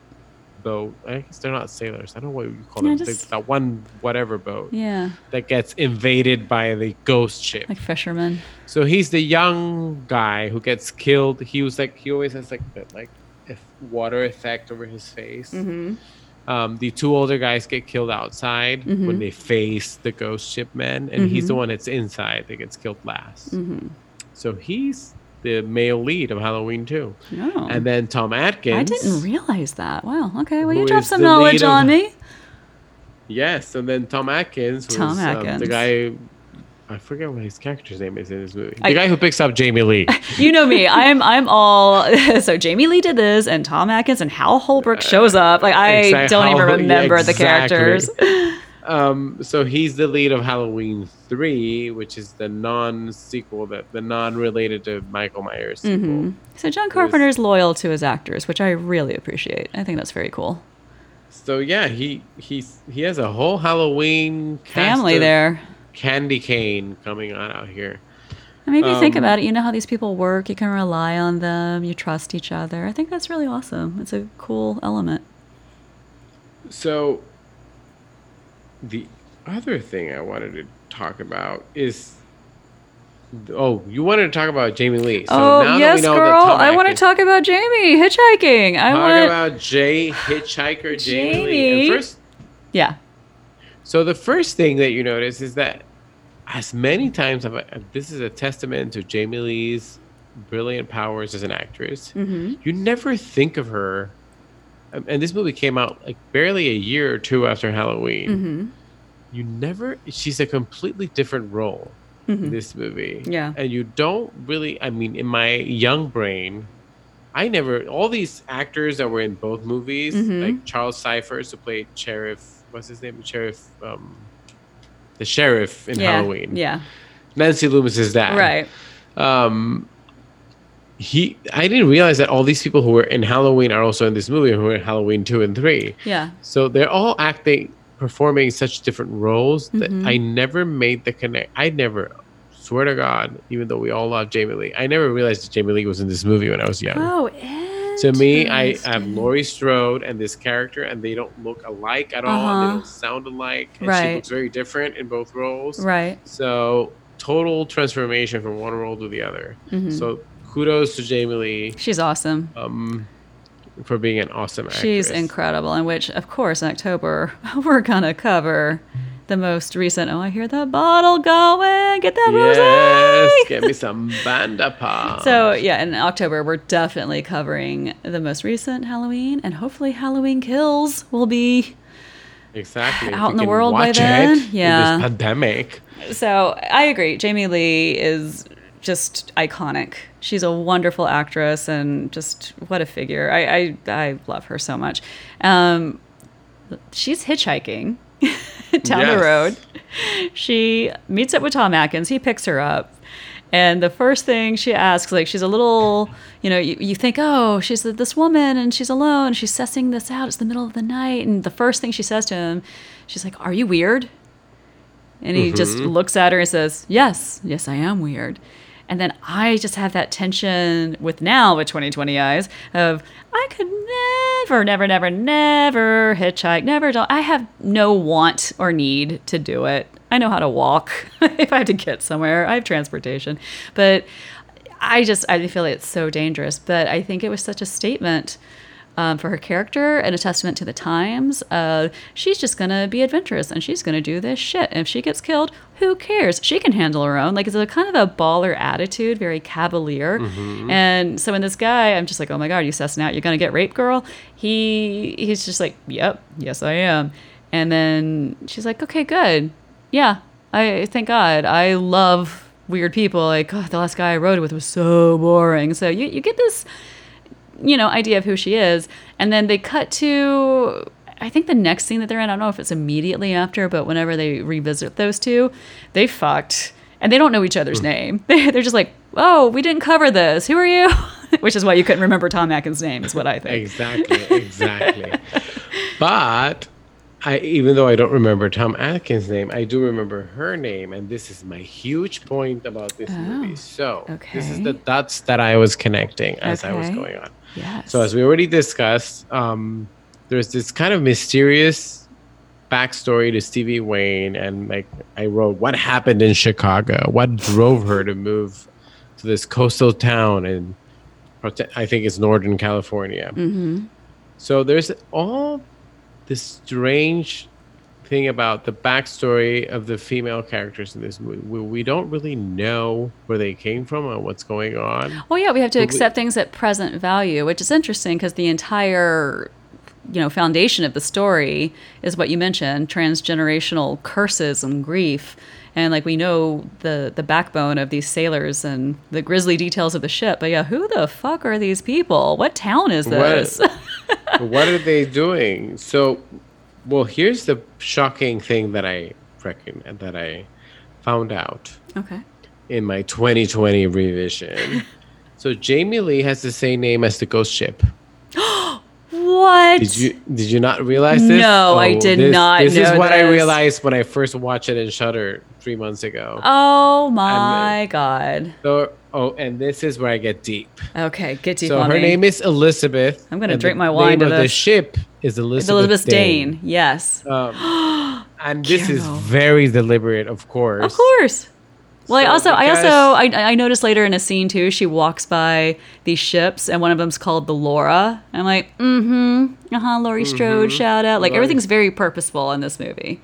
boat. I guess they're not sailors. I don't know what you call Yeah, them. just- that one whatever boat Yeah, that gets invaded by the ghost ship. like fishermen. So he's the young guy who gets killed. He was like he always has like that like if water effect over his face. Mm-hmm. Um, the two older guys get killed outside Mhm. when they face the ghost ship men, and he's the Mhm. one that's inside that gets killed last. Mm-hmm. So he's the male lead of Halloween too. Oh. And then Tom Atkins. I didn't realize that. Wow. Okay. Well, you dropped some knowledge lead of- on me. Yes, and then Tom Atkins was Tom um, Atkins. the guy. I forget what his character's name is in this movie. The I- guy who picks up Jamie Lee. You know me. I'm I'm all so Jamie Lee did this, and Tom Atkins and Hal Holbrook shows up. Like I Exact- don't even Hal- yeah, remember the characters. Um, so he's the lead of Halloween three, which is the non-sequel, that the non-related to Michael Myers sequel. hmm So John Carpenter's loyal to his actors, which I really appreciate. I think that's very cool. So yeah, he he's he has a whole Halloween cast Family of there. Candy cane coming on out here. I mean, if you think Um, about it, you know how these people work. You can rely on them. You trust each other. I think that's really awesome. It's a cool element. So the other thing I wanted to talk about is oh, you wanted to talk about Jamie Lee. So oh now yes, that we know girl. I want to talk about Jamie hitchhiking. I talk want. about Jay Hitchhiker Jamie. Lee. Jamie. And first, yeah. so the first thing that you notice is that as many times have this is a testament to Jamie Lee's brilliant powers as an actress. hmm you never think of her um, and this movie came out like barely a year or two after halloween hmm you never she's a completely different role in hmm this movie Yeah. and you don't really i mean in my young brain i never all these actors that were in both movies Mhm. like charles cyphers who played sheriff what's his name sheriff um the sheriff in yeah. halloween Yeah. nancy loomis is that Right. um he i didn't realize that all these people who were in halloween are also in this movie who were in halloween 2 and 3 Yeah. so they're all acting performing such different roles that Mhm. i never made the connect i never swear to god even though we all love jamie lee i never realized that jamie lee was in this movie when i was young Oh, to me i have interesting. laurie strode and this character and they don't look alike at all and Uh-huh. they don't sound alike and she looks very different in both roles Right. so total transformation from one role to the other Mhm. so kudos to Jamie Lee. She's awesome. Um, for being an awesome actress. She's incredible, in which, of course, in October, we're going to cover the most recent. Oh, I hear that bottle going. Get that Yes, rosé. get me some Banda Pop. So, yeah, in October, we're definitely covering the most recent Halloween, and hopefully, Halloween Kills will be. exactly, out in the world by then, yeah. this pandemic. So, I agree. Jamie Lee is just iconic. She's a wonderful actress and just what a figure. I, I, I love her so much. Um, she's hitchhiking down the road. She meets up with Tom Atkins. He picks her up. And the first thing she asks, like, she's a little, you know, you, you think, oh, she's this woman and she's alone. She's sussing this out. It's the middle of the night. And the first thing she says to him, she's like, Are you weird? And he just mm-hmm. looks at her and says, Yes, yes, I am weird. And then I just have that tension with now, with 2020 eyes, of I could never, never, never, never hitchhike, never. Do- I have no want or need to do it. I know how to walk if I have to get somewhere. I have transportation. But I just, I feel like it's so dangerous. But I think it was such a statement um, for her character and a testament to the times. Uh, she's just gonna be adventurous and she's gonna do this shit. And if she gets killed, who cares? She can handle her own. Like it's a kind of a baller attitude, very cavalier. And so when this guy, I'm just like, oh my god, you sussing out? You're gonna get raped, girl? He he's just like, yep, yes I am. And then she's like, okay, good, yeah. I thank God. I love weird people. Like God, the last guy I rode with was so boring. So you you get this you know, idea of who she is. And then they cut to, I think the next scene that they're in, I don't know if it's immediately after, but whenever they revisit those two, they fucked. And they don't know each other's hmm. name. They're just like, oh, we didn't cover this. Who are you? Which is why you couldn't remember Tom Atkins' name, is what I think. Exactly, exactly. but I, even though I don't remember Tom Atkins' name, I do remember her name, and this is my huge point about this movie. Oh, so this is the dots that I was connecting as I was going on. Yes. So as we already discussed, um, there's this kind of mysterious backstory to Stevie Wayne, and like I wrote, what happened in Chicago? What drove her to move to this coastal town in, I think it's Northern California. hmm So there's all this strange thing about the backstory of the female characters in this movie. We, we don't really know where they came from or what's going on. Well, yeah, we have to But we- accept things at present value, which is interesting because the entire, you know, foundation of the story is what you mentioned: transgenerational curses and grief. And like we know the the backbone of these sailors and the grisly details of the ship. But yeah, who the fuck are these people? What town is this? what are they doing? So, well, here's the shocking thing that I reckon that I found out okay. in my 2020 revision. so Jamie Lee has the same name as the ghost ship. What? Did you did you not realize this? No, I oh, did this, not This is what I realized when I first watched it in Shudder three months ago. Oh my god. So, oh, and this is where I get deep. Okay, get deep so on her me. name is Elizabeth. I'm gonna drink my wine Name to of the ship is Elizabeth, Elizabeth Dane. Dane. Yes. Um, and this is very deliberate, of course. Of course. Well, I also, I also, I, I noticed later in a scene too. She walks by these ships, and one of them's called the Laura. I'm like, mm-hmm, uh huh, Laurie Strode, shout out. Like Laurie- everything's very purposeful in this movie.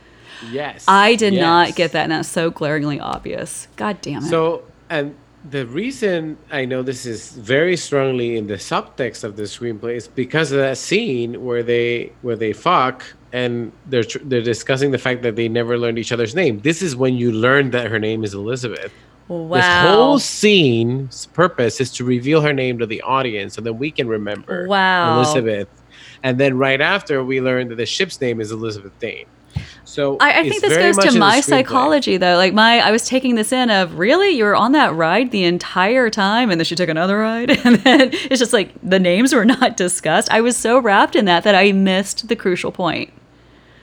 Yes. I did not get that, and that's so glaringly obvious. God damn it. So, and the reason I know this is very strongly in the subtext of the screenplay is because of that scene where they where they fuck and they're tr- they're discussing the fact that they never learned each other's name. This is when you learn that her name is Elizabeth. wow. This whole scene's purpose is to reveal her name to the audience so that we can remember Wow. Elizabeth. And then right after we learn that the ship's name is Elizabeth Dane. So I, I think this goes to my psychology though. Like my, I was taking this in of really you were on that ride the entire time, and then she took another ride, and then it's just like the names were not discussed. I was so wrapped in that that I missed the crucial point.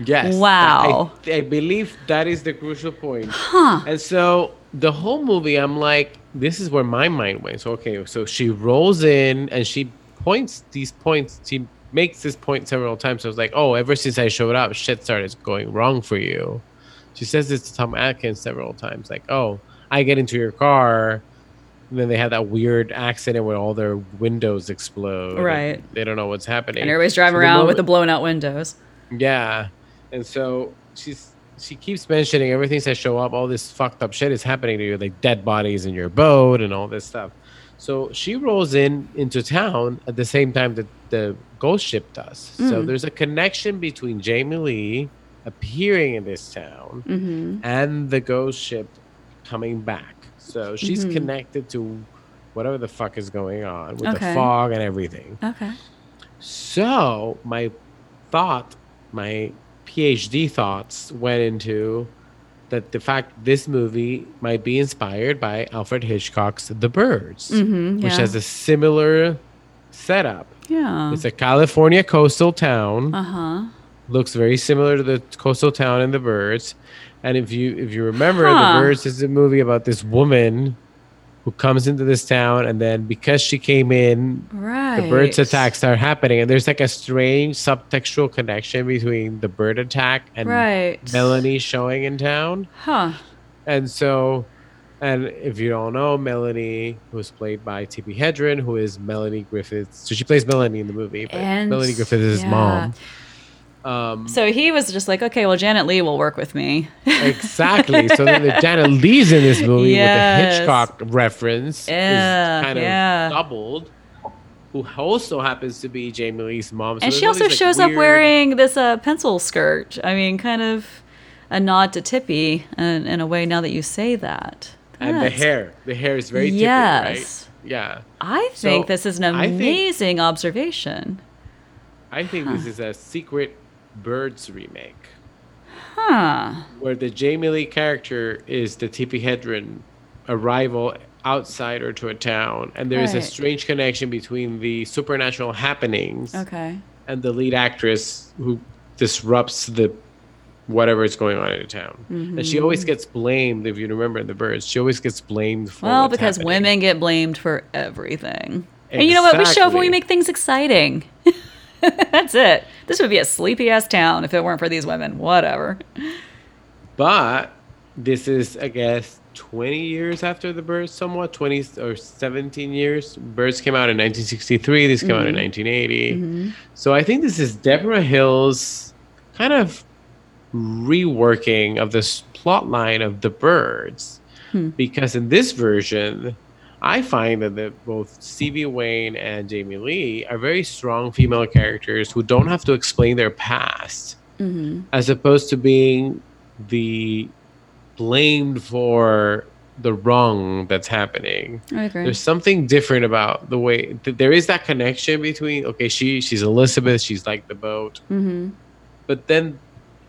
Yes. Wow. I, I believe that is the crucial point. Huh. And so the whole movie, I'm like, this is where my mind went. So okay, so she rolls in and she points these points. She makes this point several times. I was like, oh, ever since I showed up, shit started going wrong for you. She says this to Tom Atkins several times, like, oh, I get into your car And then they have that weird accident where all their windows explode. Right. They don't know what's happening. And everybody's driving So the around with the moment- blown out windows. Yeah. And so she's she keeps mentioning everything that show up, all this fucked up shit is happening to you, like dead bodies in your boat and all this stuff. So she rolls in into town at the same time that the ghost ship does. So Mm. there's a connection between Jamie Lee appearing in this town Mm-hmm. and the ghost ship coming back. So she's Mhm. connected to whatever the fuck is going on with Okay. the fog and everything. Okay. So my thought, my PhD thoughts went into that the fact this movie might be inspired by Alfred Hitchcock's The Birds, Mm-hmm. which has a similar setup. yeah. It's a California coastal town. Uh huh. Looks very similar to the coastal town in The Birds. And if you if you remember, Huh. The Birds is a movie about this woman who comes into this town and then because she came in Right. the birds attacks start happening and there's like a strange subtextual connection between the bird attack and Right. melanie showing in town Huh. and so and if you don't know melanie who's played by tippi hedren who is melanie griffith so she plays melanie in the movie but And- melanie griffith is his yeah. mom um So he was just like, okay, well, Janet Leigh will work with me. exactly so then the janet leigh's in this movie Yes. with the hitchcock reference Yeah, is kind of yeah. doubled who also happens to be Jamie Lee's mom. So and she also these, like, shows up wearing this uh, pencil skirt. I mean, kind of a nod to Tippi in, in a way now that you say that. And the hair. The hair is very Yes. different, right? Yeah. I So, think this is an I think- amazing observation. I think this is a secret Birds remake Huh. where the Jamie Lee character is the Tippi Hedren arrival outsider to a town, and there is a strange connection between the supernatural happenings Okay. and the lead actress who disrupts the whatever is going on in a town. And she mm-hmm. always gets blamed, if you remember in the birds, she always gets blamed for Well, because happening. women get blamed for everything. And you know what? We show up when we make things exciting. That's it. This would be a sleepy ass town if it weren't for these women. Whatever. But this is, I guess, 20 years after the birds, somewhat 20 or 17 years. Birds came out in 1963. This came out in mm-hmm. 1980. Mm-hmm. So I think this is Debra Hill's kind of reworking of this plot line of the birds. Because in this version, I find that the, both Stevie Wayne and Jamie Lee are very strong female characters who don't have to explain their past Mm-hmm. as opposed to being the blamed for the wrong that's happening. There's something different about the way th- there is that connection between okay, she she's Elizabeth, she's like the boat, mm-hmm. but then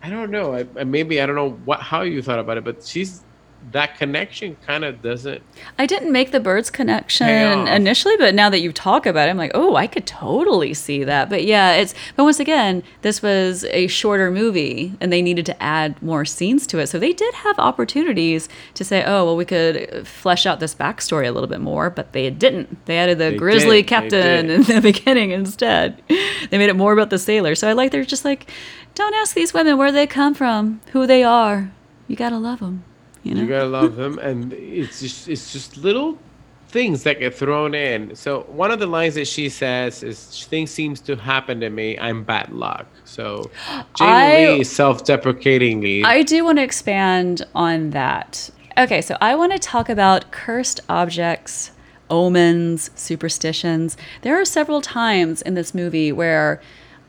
I don't know. I, maybe I don't know what how you thought about it, but she's that connection kind of doesn't. I didn't make the birds connection initially, but now that you talk about it, I'm like, oh, I could totally see that. But yeah, it's but once again, this was a shorter movie and they needed to add more scenes to it. So they did have opportunities to say, oh, well, we could flesh out this backstory a little bit more, but they didn't. They added the They grizzly did, captain in the beginning instead. They made it more about the sailor. So I like they're just like, don't ask these women where they come from, who they are. You gotta love them. You know? You gotta love them, and it's just it's just little things that get thrown in. So one of the lines that she says is, "Things seems to happen to me. I'm bad luck." So Jamie Lee self-deprecatingly. I do want to expand on that. Okay, so I want to talk about cursed objects, omens, superstitions. There are several times in this movie where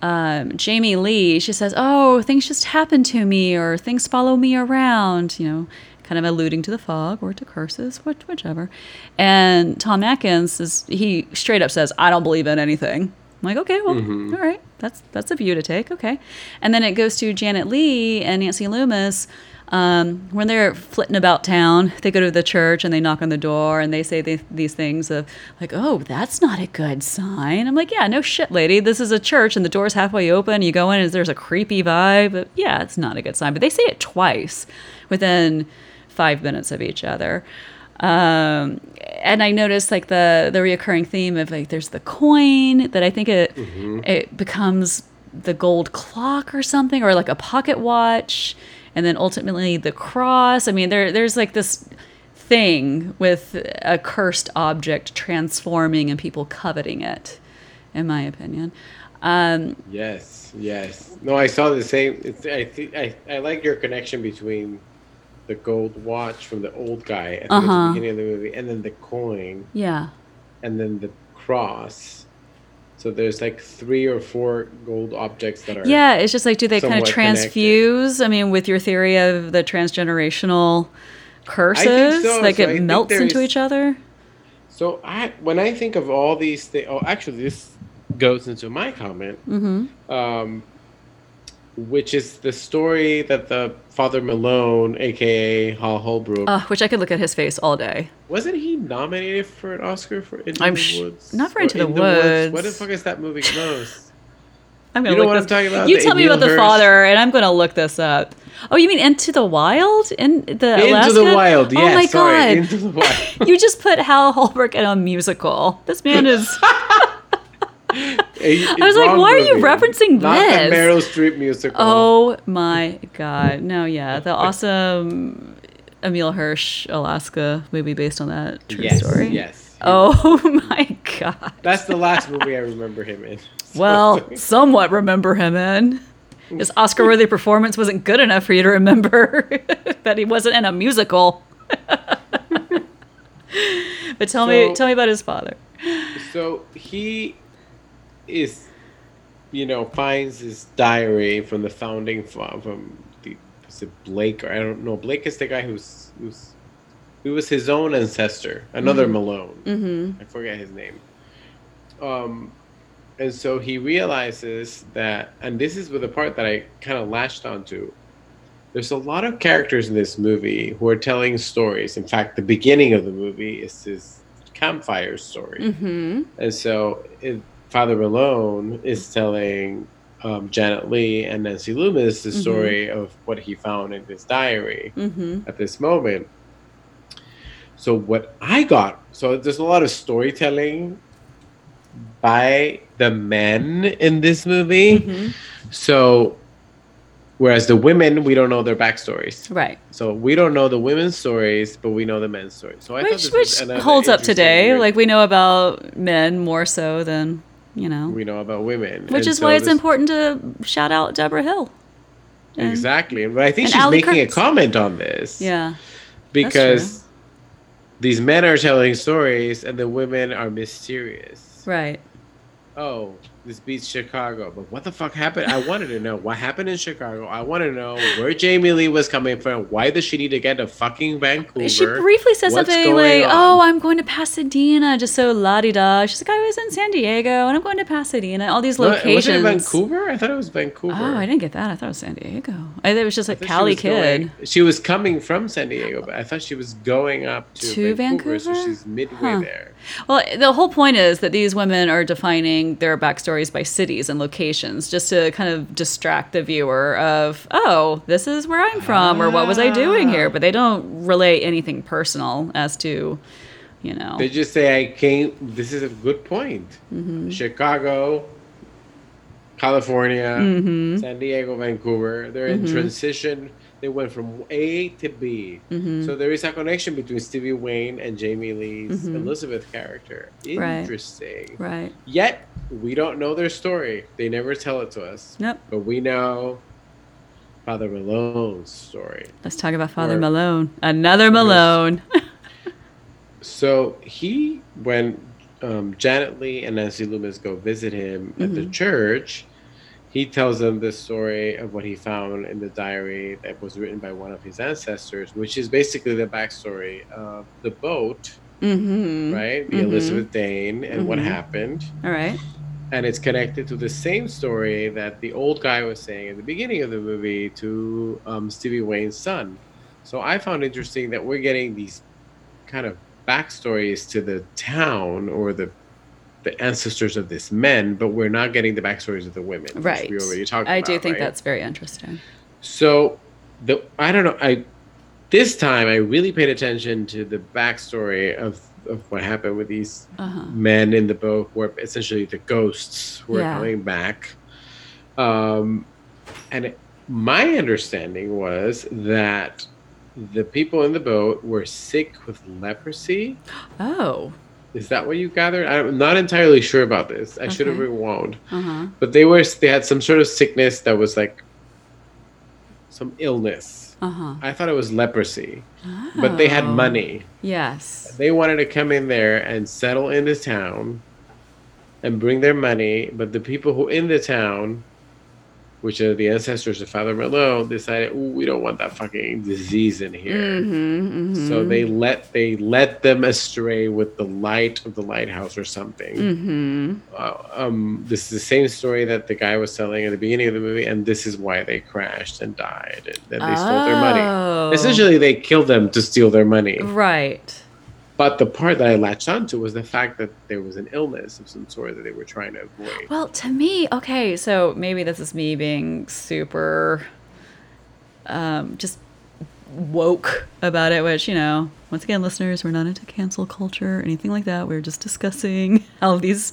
um, Jamie Lee she says, "Oh, things just happen to me," or "Things follow me around," you know, kind of alluding to the fog or to curses, which, whichever. And Tom Atkins is he straight up says, "I don't believe in anything." I'm like, okay, well, all right, that's that's a view to take, okay. And then it goes to Janet Leigh and Nancy Loomis. Um, when they're flitting about town, they go to the church and they knock on the door and they say th- these things of like, "Oh, that's not a good sign." I'm like, "Yeah, no shit, lady. This is a church and the door's halfway open. You go in and there's a creepy vibe. Yeah, it's not a good sign." But they say it twice within five minutes of each other um and i noticed like the the reoccurring theme of like there's the coin that i think it it becomes the gold clock or something or like a pocket watch and then ultimately the cross i mean there there's like this thing with a cursed object transforming and people coveting it, in my opinion. Um, Yes, yes. No, I saw the same. It's, I think I, I like your connection between the gold watch from the old guy at the Uh-huh. beginning of the movie, and then the coin, yeah. and then the cross. So there's like three or four gold objects that are. Yeah, it's just like, do they kind of somewhat connected. transfuse? I mean, with your theory of the transgenerational curses, so. like So I it think melts into each other? So I when I think of all these things, oh, actually, this goes into my comment, Mm-hmm. um, which is the story that the Father Malone, aka Hal Holbrook, Uh, which I could look at his face all day. wasn't he nominated for an Oscar for Into I'm the sh- Woods? not for Into the In Woods. What the fuck is that movie close? I'm gonna You know look what I'm this. talking about? You The tell me about the Hirsch- father, and I'm gonna look this up. Oh, you mean Into the Wild? In the Into Alaska? the Wild, Oh my sorry, god! Into the Wild. you just put Hal Holbrook in a musical. This man is. I was like, why are you referencing Not this? the Meryl Streep musical. Oh my god! No, yeah, the awesome Emile Hirsch Alaska movie based on that true yes, story. Yes. Oh my god. That's the last movie I remember him in. Well, somewhat remember him in. His Oscar worthy performance wasn't good enough for you to remember that he wasn't in a musical. but tell me tell me about his father. So he is, you know, finds his diary from the founding from the is it Blake or I don't know. Blake is the guy who's who's who was his own ancestor, another Malone. Mm-hmm. I forget his name. Um, and so he realizes that, and this is with the part that I kind of latched onto. There's a lot of characters in this movie who are telling stories. In fact, the beginning of the movie is this campfire story. Mm-hmm. And so it, Father Malone is telling um, Janet Leigh and Nancy Loomis the Mhm. story of what he found in his diary Mm-hmm. at this moment. So what I got, so there's a lot of storytelling by the men in this movie. Mm-hmm. So whereas the women, we don't know their backstories. Right. So we don't know the women's stories, but we know the men's stories. So I thought Which this which holds up today. weird- Like we know about men more so than, you know. we know about women, Which And is so why it's this- important to shout out Debra Hill. And- Exactly, but I think she's Ally making Kurtz. a comment on this. Yeah. because these men are telling stories and the women are mysterious. Right. Oh, this beats Chicago, but what the fuck happened? I wanted to know what happened in Chicago. I want to know where Jamie Lee was coming from. Why does she need to get to fucking Vancouver? She briefly said What's something like, on? "Oh, I'm going to Pasadena," just so la di da. She's like, "I was in San Diego, and I'm going to Pasadena." All these What- locations. Was it Vancouver? I thought it was Vancouver. Oh, I didn't get that. I thought it was San Diego. I it was just like Cali was kid. going- she was coming from San Diego, but I thought she was going up to, To Vancouver, so she's midway Huh. there. Well, the whole point is that these women are defining their backstories by cities and locations, just to kind of distract the viewer of, "Oh, this is where I'm from," or "What was I doing here?" But they don't relay anything personal as to, you know. They just say I came. This is a good point. Mm-hmm. Chicago, California, Mm-hmm. San Diego, Vancouver. They're in transition. They went from A to B. Mm-hmm. So there is a connection between Stevie Wayne and Jamie Lee's Elizabeth character. Mm-hmm. Right. Interesting. right. Yet we don't know their story. They never tell it to us. Yep. But we know Father Malone's story. Let's talk about Father Malone. Another Malone. So he, when um, Janet Leigh and Nancy Loomis go visit him at the church, he tells them the story of what he found in the diary that was written by one of his ancestors, which is basically the backstory of the boat, mm-hmm. right? The Mhm. Elizabeth Dane and what Mhm. happened. All right. And it's connected to the same story that the old guy was saying at the beginning of the movie to um, Stevie Wayne's son. So I found interesting that we're getting these kind of backstories to the town or the the ancestors of these men, but we're not getting the backstories of the women. Right. We already talked I about. do think right? that's very interesting. So the I don't know I this time I really paid attention to the backstory of of what happened with these Uh-huh. men in the boat who are essentially the ghosts were Yeah. coming back. Um, and it, my understanding was that the people in the boat were sick with leprosy. Oh. Is that what you gathered? I'm not entirely sure about this. I should have Okay. rewound. Uh huh. But they were they had some sort of sickness that was like some illness. Uh huh. I thought it was leprosy. But they had Oh. money. Yes. They wanted to come in there and settle in the town and bring their money, but the people who in the town, which are the ancestors of Father Malone, decided, we don't want that fucking disease in here." Mm-hmm, So they let they led them astray with the light of the lighthouse or something. Mm-hmm. Uh, um, this is the same story that the guy was telling at the beginning of the movie, and this is why they crashed and died, and then they stole their Oh. money. Essentially, they killed them to steal their money. Right. But the part that I latched onto was the fact that there was an illness of some sort that they were trying to avoid. Well, to me, okay, so maybe this is me being super um, just woke about it, which, you know, once again, listeners, we're not into cancel culture or anything like that. We're just discussing how these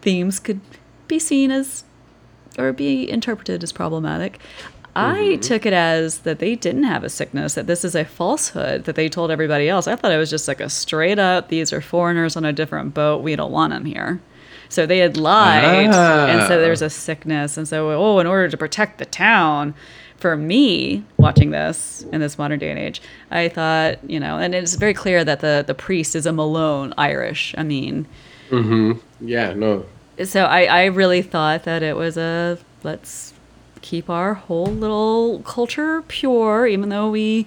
themes could be seen as or be interpreted as problematic. I mm-hmm. took it as that they didn't have a sickness, that this is a falsehood that they told everybody else. I thought it was just like a straight up, these are foreigners on a different boat. We don't want them here. So they had lied and so there's ah. a sickness. And so, oh, in order to protect the town, for me watching this in this modern day and age, I thought, you know, and it's very clear that the, the priest is a Malone Irish. I mean, mm-hmm. Yeah, no. so I, I really thought that it was a let's keep our whole little culture pure, even though we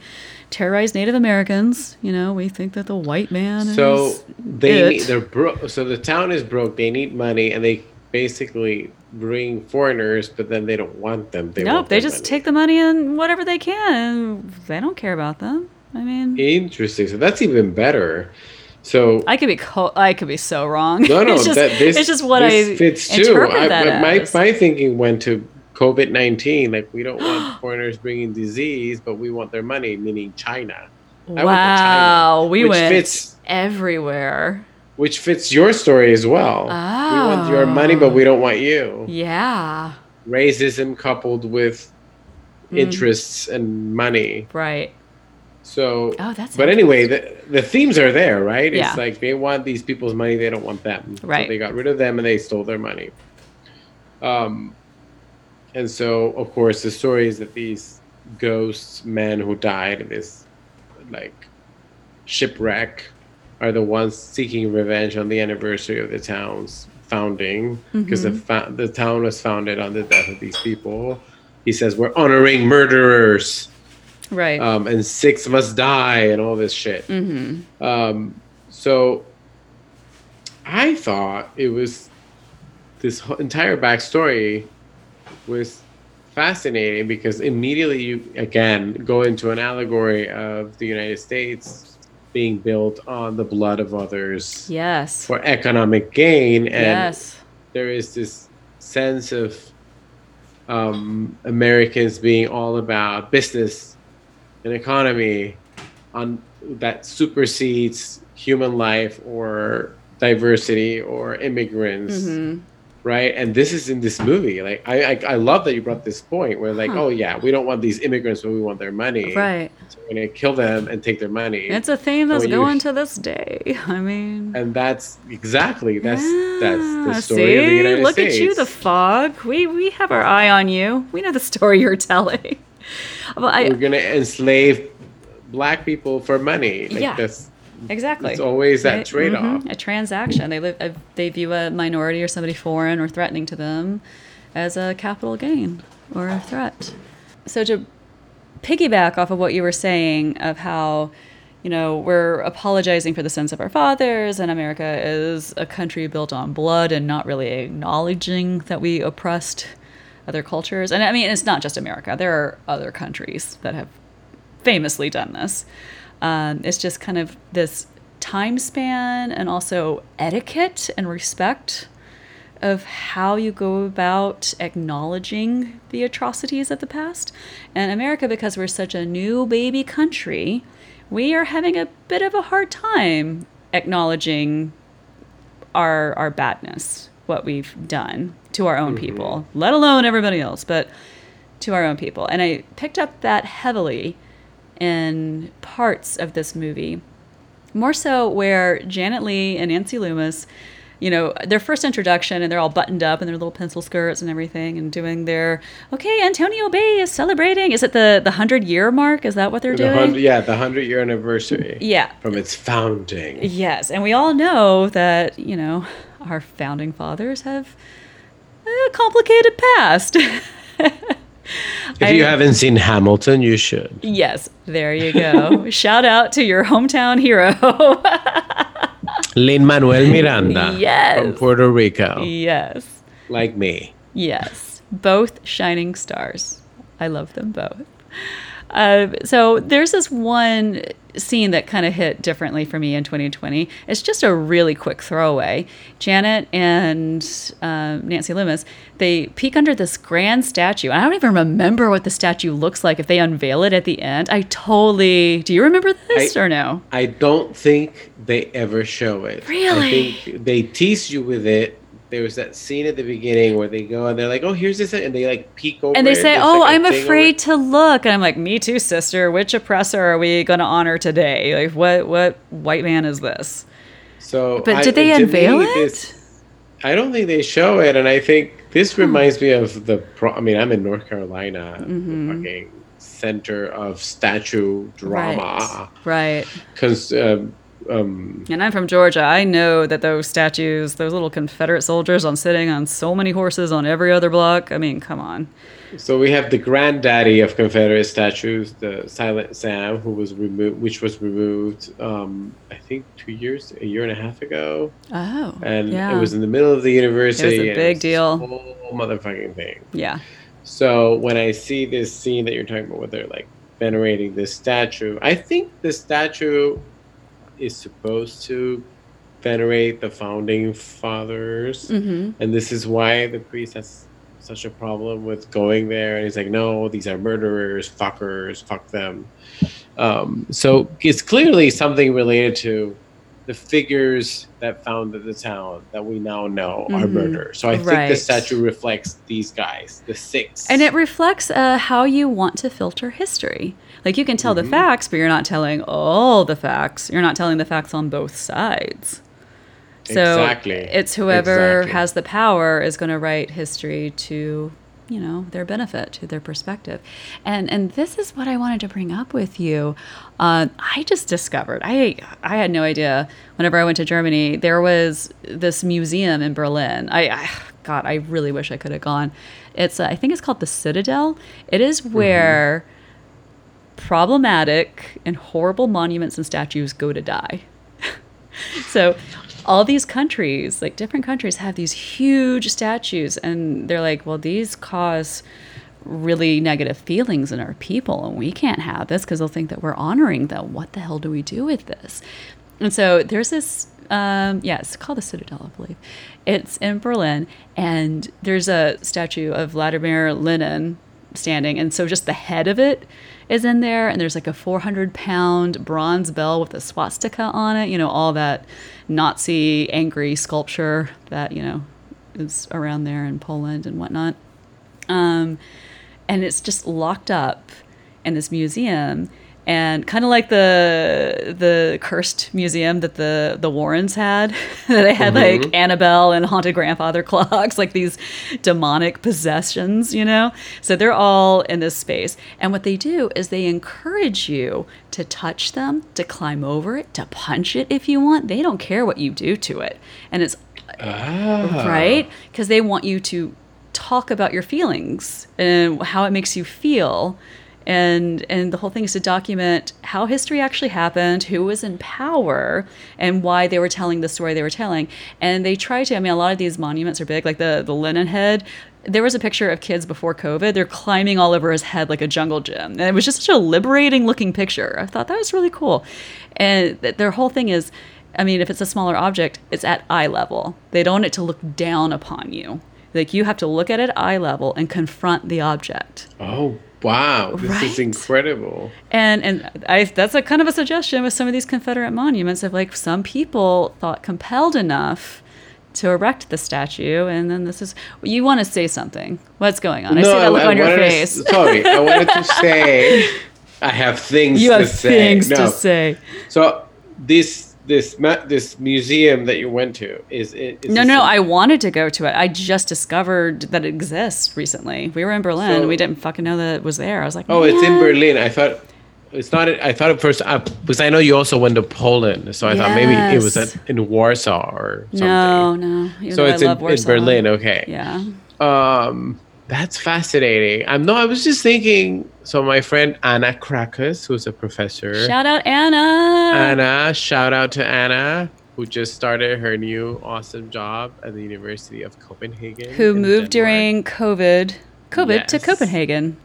terrorize Native Americans. You know, we think that the white man So is they need, they're broke. So the town is broke. They need money, and they basically bring foreigners, but then they don't want them. They nope. They just money. take the money and whatever they can. They don't care about them. I mean, Interesting. So that's even better. So I could be co- I could be so wrong. no, no, it's just, that, this, it's just what I fits too. I, my as. my thinking went to COVID nineteen. Like we don't want foreigners bringing disease, but we want their money, meaning China. I went China, wow, we which went fits everywhere. which fits your story as well. We want your money, but we don't want you. Yeah, Racism coupled with Mm. interests and money. right. So, Oh, that's but anyway, the, the themes are there, right? Yeah. It's like they want these people's money, they don't want them. So Right. they got rid of them and they stole their money. Um, and so, of course, the story is that these ghosts, men who died in this like shipwreck, are the ones seeking revenge on the anniversary of the town's founding because the fa- the town was founded on the death of these people. He says we're honoring murderers Right. um, and six must die and all this shit. mm-hmm. Um, so I thought it was this whole entire backstory was fascinating because immediately you again go into an allegory of the United States being built on the blood of others Yes. for economic gain and yes. there is this sense of um, Americans being all about business and economy on that supersedes human life or diversity or immigrants, Mhm. Right? And this is in this movie. Like I, I, I love that you brought this point where like, Huh. oh yeah, we don't want these immigrants, but we want their money. Right. So we're gonna kill them and take their money. It's a theme that's when you- going to this day. I mean, and that's exactly that's that's the Yeah, story of the see? United Look States. at you, the fog. We we have our eye on you. We know the story you're telling. Well, I, we're gonna enslave black people for money. Like Yeah. that's exactly. it's always that Right? trade-off. Mhm. A transaction. They live. They view a minority or somebody foreign or threatening to them as a capital gain or a threat. So to piggyback off of what you were saying of how, you know, we're apologizing for the sins of our fathers, and America is a country built on blood and not really acknowledging that we oppressed other cultures. And I mean, it's not just America. There are other countries that have famously done this. Um, it's just kind of this time span and also etiquette and respect of how you go about acknowledging the atrocities of the past. And America, because we're such a new baby country, we are having a bit of a hard time acknowledging our our badness, what we've done to our own people, let alone everybody else, but to our own people. And I picked up that heavily in parts of this movie. More so where Janet Leigh and Nancy Loomis, you know, their first introduction and they're all buttoned up in their little pencil skirts and everything and doing their okay, Antonio Bay is celebrating. Is it the the hundred year mark? Is that what they're The doing? yeah, the hundred year anniversary. Yeah. From its founding. Yes, and we all know that, you know, our founding fathers have a complicated past. If you haven't seen Hamilton, you should. Yes, there you go. Shout out to your hometown hero. Lin Manuel Miranda. Yes. From Puerto Rico. yes, Like me. yes. Both shining stars. I love them both. Uh, so there's this one scene that kind of hit differently for me in 2020. It's just a really quick throwaway. Janet and um, Nancy Loomis they peek under this grand statue. I don't even remember what the statue looks like if they unveil it at the end. I totally. Do you remember this I- or no? I don't think they ever show it. Really? I think they tease you with it. There was that scene at the beginning where they go and they're like, "Oh, here's this," and they like peek over. And they say, "Oh, like, I'm thing over afraid to look." And I'm like, "Me too, sister. Which oppressor are we going to honor today? Like, what what white man is this?" So, But I- did they me, unveil it? this- I don't think they show it, and I think this Hmm. reminds me of the. Pro- I mean, I'm in North Carolina, Mm-hmm. the fucking center of statue drama. Right. Right. Because, um, um, And I'm from Georgia. I know that those statues, those little Confederate soldiers on sitting on so many horses on every other block. I mean, come on. so we have the granddaddy of Confederate statues, the Silent Sam, who was removed, which was removed, um, I think, two years, a year and a half ago, Oh. and yeah. it was in the middle of the university. It was and big this deal. Whole motherfucking thing. yeah. So when I see this scene that you're talking about, where they're like venerating this statue, I think the statue is supposed to venerate the founding fathers, Mm-hmm. and this is why the priest has such a problem with going there. And he's like, "No, these are murderers, fuckers, fuck them." Um, so it's clearly something related to the figures that founded the town that we now know are Mhm. murderers. So I think the statue reflects these guys, the six. And it reflects uh, how you want to filter history. Like you can tell the Mhm. facts, but you're not telling all the facts. You're not telling the facts on both sides. So Exactly. it's whoever Exactly. has the power is going to write history to, you know, their benefit, to their perspective. And and this is what I wanted to bring up with you. Uh, I just discovered I I had no idea. Whenever I went to Germany, there was this museum in Berlin. I, I God, I really wish I could have gone. It's uh, I think it's called the Citadel. It is where problematic and horrible monuments and statues go to die. so all these countries like different countries have these huge statues and they're like well these cause really negative feelings in our people and we can't have this because they'll think that we're honoring them. What the hell do we do with this? And so there's this um, yeah it's called the citadel i believe. It's in berlin and there's a statue of vladimir lenin standing and so just the head of it is in there and there's like a 400 pound bronze bell with a swastika on it you know all that nazi angry sculpture that you know is around there in poland and whatnot. Um, and it's just locked up in this museum and kind of like the the cursed museum that the the Warrens had they had like Annabelle and haunted grandfather clocks like these demonic possessions you know so they're all in this space and what they do is they encourage you to touch them to climb over it to punch it if you want they don't care what you do to it and it's Ah. right? Because they want you to talk about your feelings and how it makes you feel. And, and the whole thing is to document how history actually happened, who was in power, and why they were telling the story they were telling. And they try to, I mean, a lot of these monuments are big, like the, the Lenin head. There was a picture of kids before COVID. They're climbing all over his head like a jungle gym. And it was just such a liberating looking picture. I thought that was really cool. And th- their whole thing is I mean, if it's a smaller object, it's at eye level. They don't want it to look down upon you. Like you have to look at it eye level and confront the object. Oh wow! This Right? is incredible. And and I that's a kind of a suggestion with some of these Confederate monuments of like some people thought compelled enough to erect the statue, and then this is you want to say something. What's going on? I see that look on your to face. s- sorry, I wanted to say I have things You to have say. things No. to say. So this this this museum that you went to is, is No, this no, i wanted to go to it. I just discovered that it exists recently. We were in Berlin. So- we didn't fucking know that it was there. I was like, Oh, it's in Berlin. I thought it's not. I thought at first I, because I know you also went to Poland, so I thought maybe it was at, in Warsaw or something. No, no. Even So it's in, in Berlin. Okay. Yeah. Um, that's fascinating. I'm no. I was just thinking. So my friend Anna Krakus, who's a professor. Shout out Anna. Anna, shout out to Anna, who just started her new awesome job at the University of Copenhagen. who moved Denmark. during COVID. COVID to Copenhagen.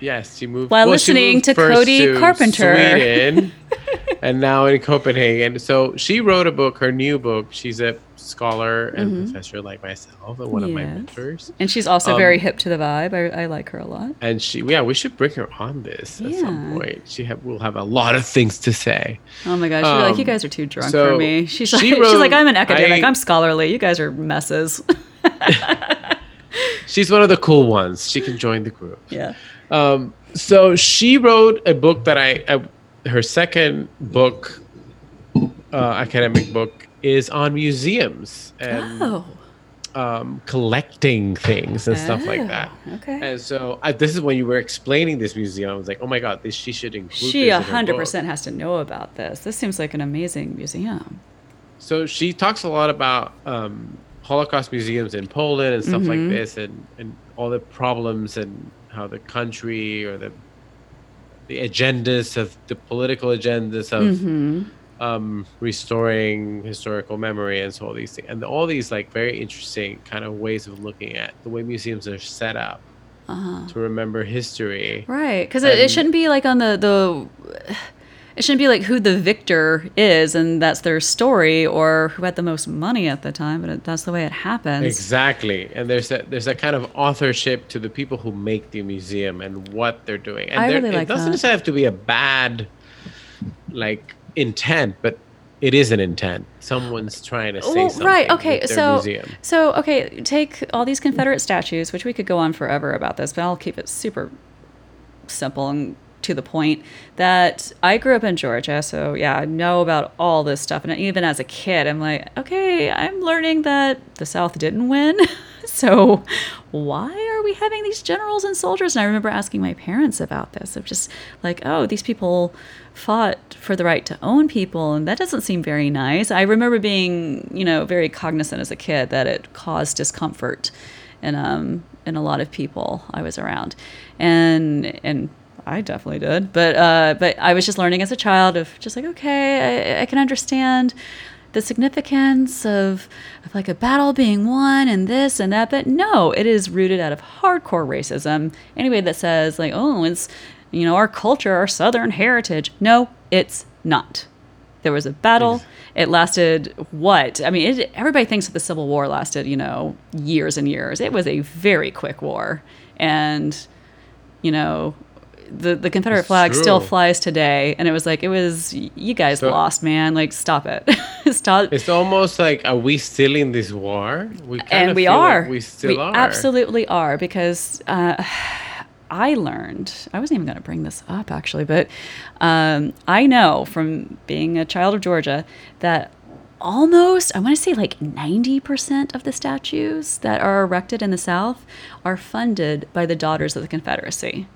Yes, she moved While she listening moved to Cody to Carpenter. Sweden, and now in Copenhagen. So she wrote a book, her new book. She's a scholar and professor like myself, and one of my Mm-hmm. Mentors. And she's also Um, very hip to the vibe. I, I like her a lot. And she, yeah, we should bring her on this at some point. She have, will have a lot of things to say. Oh my gosh, she'd like, you Um, guys are too drunk so for me. She's she like, she's like, I'm an academic. I- I'm scholarly. You guys are messes. She's one of the cool ones. She can join the group. yeah. Um, so she wrote a book that I, I her second book, uh, academic book, is on museums and Oh. um, collecting things and stuff like that. Oh, Okay. And so I, this is when you were explaining this museum. I was like, oh my god, this she should include. She a hundred percent has to know about this. This seems like an amazing museum. So she talks a lot about um, Holocaust museums in Poland and stuff Mm-hmm. like this, and and all the problems and how the country or the the agendas of the political agendas of Mm-hmm. Um, restoring historical memory and so all these things and all these like very interesting kind of ways of looking at the way museums are set up Uh-huh. to remember history. Right, because it, it shouldn't be like on the the. It shouldn't be like who the victor is and that's their story, or who had the most money at the time. But it, that's the way it happens. Exactly, and there's that there's that kind of authorship to the people who make the museum and what they're doing. And I really it doesn't that. have to be a bad like intent, but it is an intent. Someone's trying to say Well, something. right. Okay. So, museum. so okay. Take all these Confederate statues, which we could go on forever about this, but I'll keep it super simple and to the point. That I grew up in Georgia, so yeah, I know about all this stuff. And even as a kid, I'm like, okay, I'm learning that the South didn't win. so why are we having these generals and soldiers? And I remember asking my parents about this of just like, oh, these people fought for the right to own people, and that doesn't seem very nice. I remember being, you know, very cognizant as a kid that it caused discomfort in um in a lot of people I was around, and and I definitely did. But uh, but I was just learning as a child of just like, okay, I, I can understand the significance of, of like a battle being won and this and that but no it is rooted out of hardcore racism anybody that says like oh it's you know our culture our southern heritage no it's not there was a battle it lasted what i mean it, everybody thinks that the civil war lasted you know years and years it was a very quick war and you know the the Confederate It's flag still flies today, and it was like it was you guys So- lost, man. Like stop it, stop. It's almost like, are we still in this war? We kind and of we are. Like we still are. absolutely are because uh, I learned. I wasn't even going to bring this up actually, but um, I know from being a child of Georgia that almost I want to say like ninety percent of the statues that are erected in the South are funded by the Daughters of the Confederacy.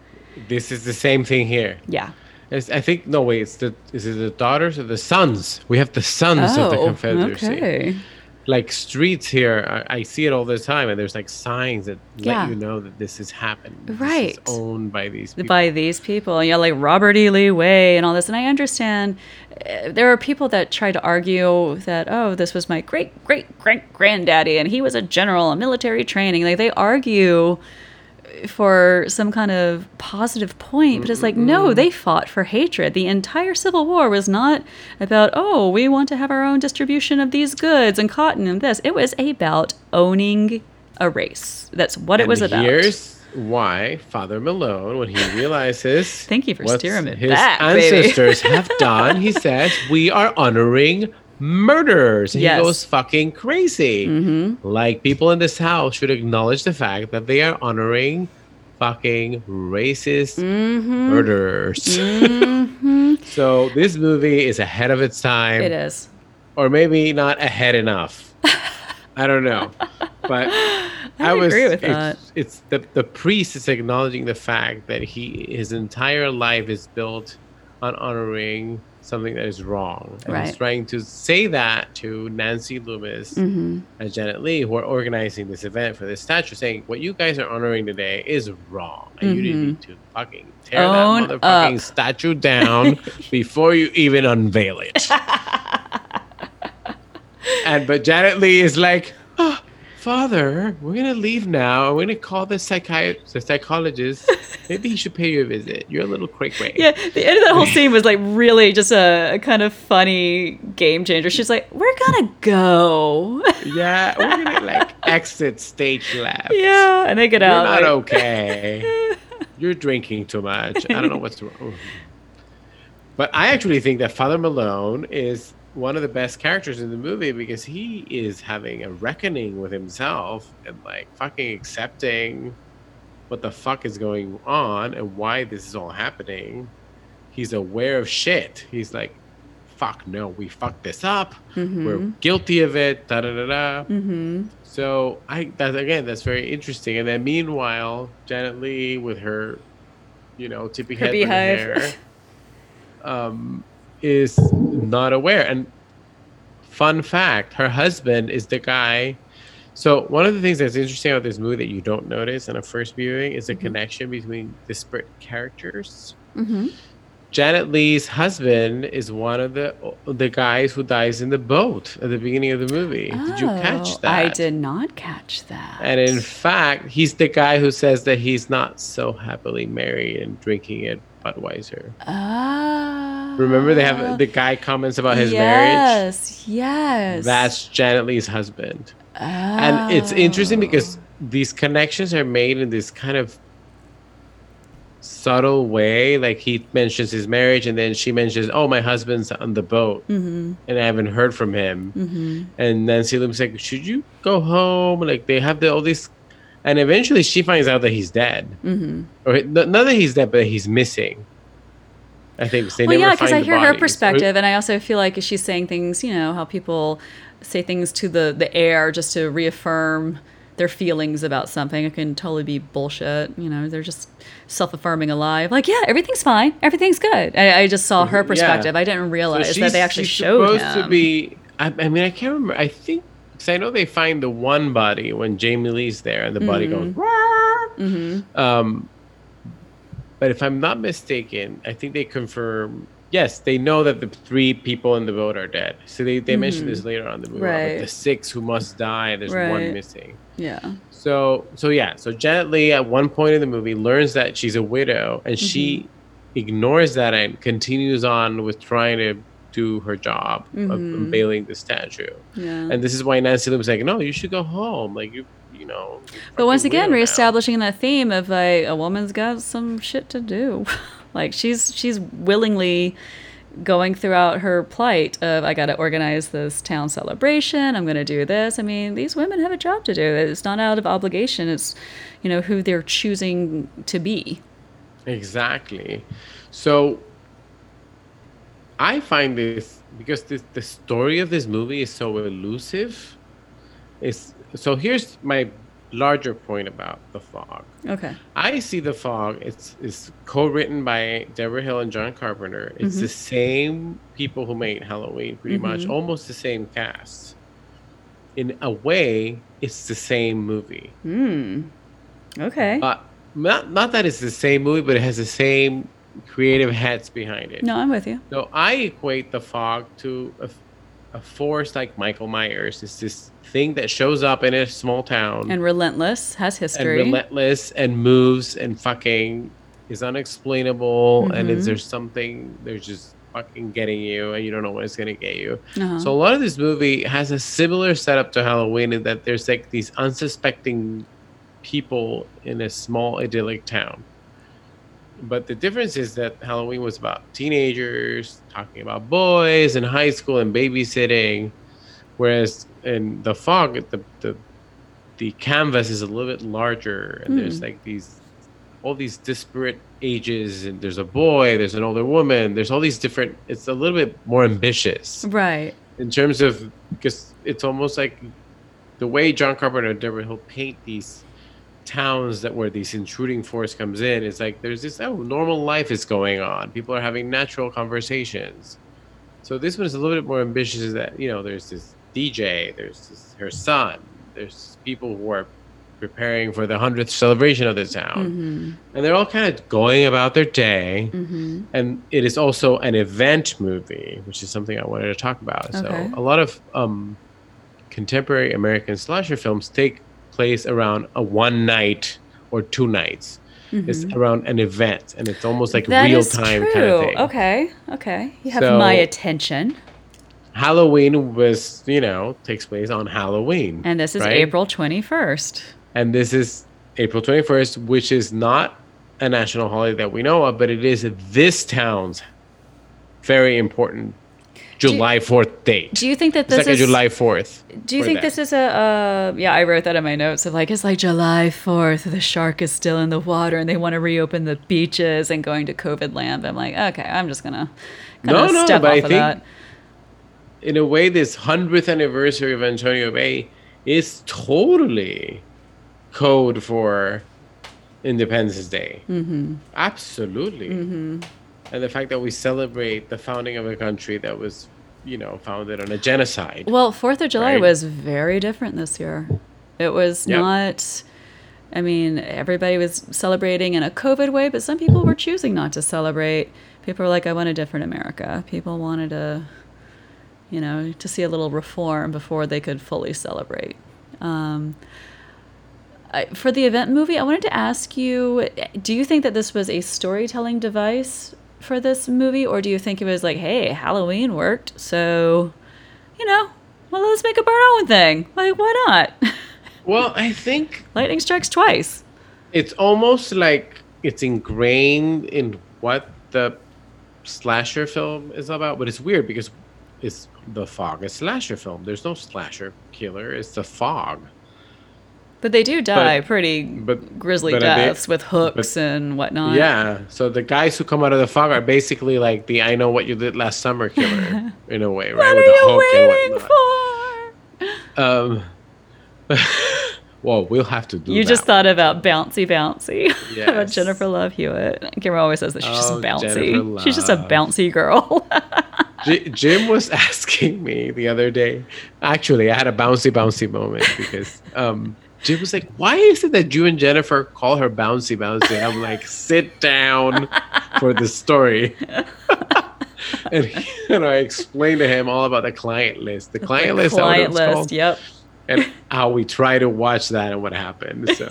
This is the same thing here. Yeah. It's, I think no wait. It's the is it the daughters or the sons? We have the sons of the Confederacy. Oh, okay. Like streets here, I, I see it all the time, and there's like signs that Yeah. let you know that this has happened. This is Right. owned by these people. by these people. Yeah, like Robert E. Lee Way and all this. And I understand uh, there are people that try to argue that, oh, this was my great, great, great granddaddy and he was a general in military training. Like they argue for some kind of positive point, but it's like, no, they fought for hatred. The entire Civil War was not about, oh, we want to have our own distribution of these goods and cotton and this. It was about owning a race. That's what it was about. Here's why Father Malone, when he realizes Thank you for steering it his back, ancestors have done, he says, "We are honoring murderers." And Yes. He goes fucking crazy. Mm-hmm. Like people in this house should acknowledge the fact that they are honoring fucking racist Mm-hmm. murderers. hmm so this movie is ahead of its time, It is. or maybe not ahead enough. I don't know, but I, was. agree with it's, that. It's the the priest is acknowledging the fact that he his entire life is built on honoring something that is wrong. And Right. he's trying to say that to Nancy Loomis hmm and Janet Leigh, who are organizing this event for this statue, saying what you guys are honoring today is wrong, and you Mhm. need to fucking tear Own that motherfucking up. statue down before you even unveil it. and but Janet Leigh is like, oh, Father, we're gonna leave now. We're gonna call the psychiatrist, the psychologist. Maybe he should pay you a visit. You're a little cray cray. Yeah, the end of that whole scene was like really just a, a kind of funny game changer. She's like, "We're gonna go." Yeah, we're gonna like exit stage left. yeah, and they get out. You're not like- okay. You're drinking too much. I don't know what's wrong. But I actually think that Father Malone is one of the best characters in the movie because he is having a reckoning with himself and like fucking accepting what the fuck is going on and why this is all happening. He's aware of shit. He's like, fuck no, we fucked this up. We're Mhm. guilty of it. Da da da da. Mhm. So I that again that's very interesting. And then meanwhile, Janet Leigh with her, you know, Tippi Hedren with her beehive. hair, um, is not aware. And fun fact, her husband is the guy. So one of the things that's interesting about this movie that you don't notice on a first viewing is the Mhm. connection between disparate characters. Mhm. Janet Leigh's husband is one of the the guys who dies in the boat at the beginning of the movie. Did you catch Oh, that? I did not catch that. And in fact, he's the guy who says that he's not so happily married and drinking at Budweiser. Ah. Remember, they have the guy comments about his marriage. Yes. Yes. That's Janet Leigh's husband, and it's interesting because these connections are made in this kind of subtle way. Like he mentions his marriage, and then she mentions, "Oh, my husband's on the boat, Mm-hmm. and I haven't heard from him." Mm-hmm. And Nancy Loomis like, should you go home? Like they have the, all these, and eventually she finds out that he's dead, Mm-hmm. or not that he's dead, but he's missing. I think they well, yeah, because I hear her perspective, and I also feel like she's saying things, you know, how people say things to the the air just to reaffirm their feelings about something. It can totally be bullshit. You know, they're just self affirming a lie. Like, yeah, everything's fine, everything's good. I, I just saw her Yeah. perspective. I didn't So realize that they actually she's showed supposed him. to be. I, I mean, I can't remember. I think because I know they find the one body when Jamie Lee's there, and the body goes. mm-hmm. Um, but if I'm not mistaken, I think they confirm. Yes, they know that the three people in the boat are dead. So they, they mentioned this later on in the movie. Mm-hmm. Right. The six who must die. There's Right. one missing. Yeah. So so yeah. So Janet Leigh at one point in the movie learns that she's a widow, and she Mm-hmm. ignores that and continues on with trying to do her job of Mhm. unveiling the statue. Yeah. And this is why Nancy Loomis is like, no, you should go home. Like you you know. But once again, widow now." that theme of like a woman's got some shit to do. like she's she's willingly going throughout her plight of I got to organize this town celebration. I'm going to do this. I mean, these women have a job to do. It's not out of obligation. It's you know who they're choosing to be. Exactly. So I find this because this, the story of this movie is so elusive. Is so here's my larger point about the fog. Okay. I see the fog. It's it's co-written by Debra Hill and John Carpenter. It's the same people who made Halloween, pretty much, Mhm. almost the same cast. In a way, it's the same movie. Hmm. Okay. But not not that it's the same movie, but it has the same creative heads behind it. no, I'm with you. So I equate the fog to a, a force like Michael Myers. It's this thing that shows up in a small town And relentless has history, and relentless and moves and fucking is unexplainable and Mhm. it's there's something there's just fucking getting you and you don't know when it's gonna get you. Uh-huh. So a lot of this movie has a similar setup to Halloween in that there's like these unsuspecting people in a small idyllic town. But the difference is that Halloween was about teenagers talking about boys in high school and babysitting, whereas in the fog, the the the canvas is a little bit larger and there's Hmm. like these all these disparate ages and there's a boy there's an older woman there's all these different it's a little bit more ambitious Right. in terms of because it's almost like the way john carpenter did it, he'll paint these towns that where this intruding force comes in it's like there's this oh normal life is going on people are having natural conversations so this one is a little bit more ambitious is that you know there's this dj there's this, her son there's people who are preparing for the 100th celebration of the town Mm-hmm. and they're all kind of going about their day Mm-hmm. and it is also an event movie which is something i wanted to talk about Okay. so a lot of um, contemporary american slasher films take place around a one night or two nights it's around an event and it's almost like Mm-hmm. That real time true. kind of thing Okay. Okay. You have So- my attention. halloween was you know takes place on halloween And this is right? April 21st. and this is april 21st which is not a national holiday that we know of but it is this town's very important july 4th date Do you think that It's this like is a July Fourth. Do you think this is a uh yeah, I wrote that in my notes of like it's like July 4th, the shark is still in the water and they want to reopen the beaches and going to COVID land. I'm like, okay, I'm just going to No, no, step but off I of think that. in a way, this hundredth anniversary of Antonio Bay is totally code for Independence Day. Mm-hmm. Absolutely. Mm-hmm. And the fact that we celebrate the founding of a country that was, you know, founded on a genocide. Well, 4th of July Right. was very different this year. It was Yep. not I mean, everybody was celebrating in a COVID way, but some people were choosing not to celebrate. People were like, I want a different America. People wanted to, you know, to see a little reform before they could fully celebrate. Um, I, for the event movie, I wanted to ask you do you think that this was a storytelling device for this movie, or do you think it was like, hey, Halloween worked, so, you know, well, let's make up our own thing? Like, why not? Well, I think Lightning strikes twice. it's almost like it's ingrained in what the slasher film is about, but it's weird because it's the fog a slasher film. There's no slasher killer. It's the fog. But they do die But- pretty but- grisly but are they- deaths with hooks and whatnot. Yeah. So the guys who come out of the fog are basically like the "I know what you did last summer" killer in a way, right? What With are the you hook waiting for? Um. well, we'll have to do. You just one. thought about bouncy bouncy. about Yes. Jennifer Love Hewitt. Kimra always says that she's Oh, just bouncy. She's just a bouncy girl. J- Jim was asking me the other day. Actually, I had a bouncy bouncy moment because um, Jim was like, "Why is it that you and Jennifer call her bouncy bouncy?" I'm like, "Sit down for the story." and, he- I explained to him all about the client list. The client list, that what client list. called? Yep. and how we try to watch that and what happened. So,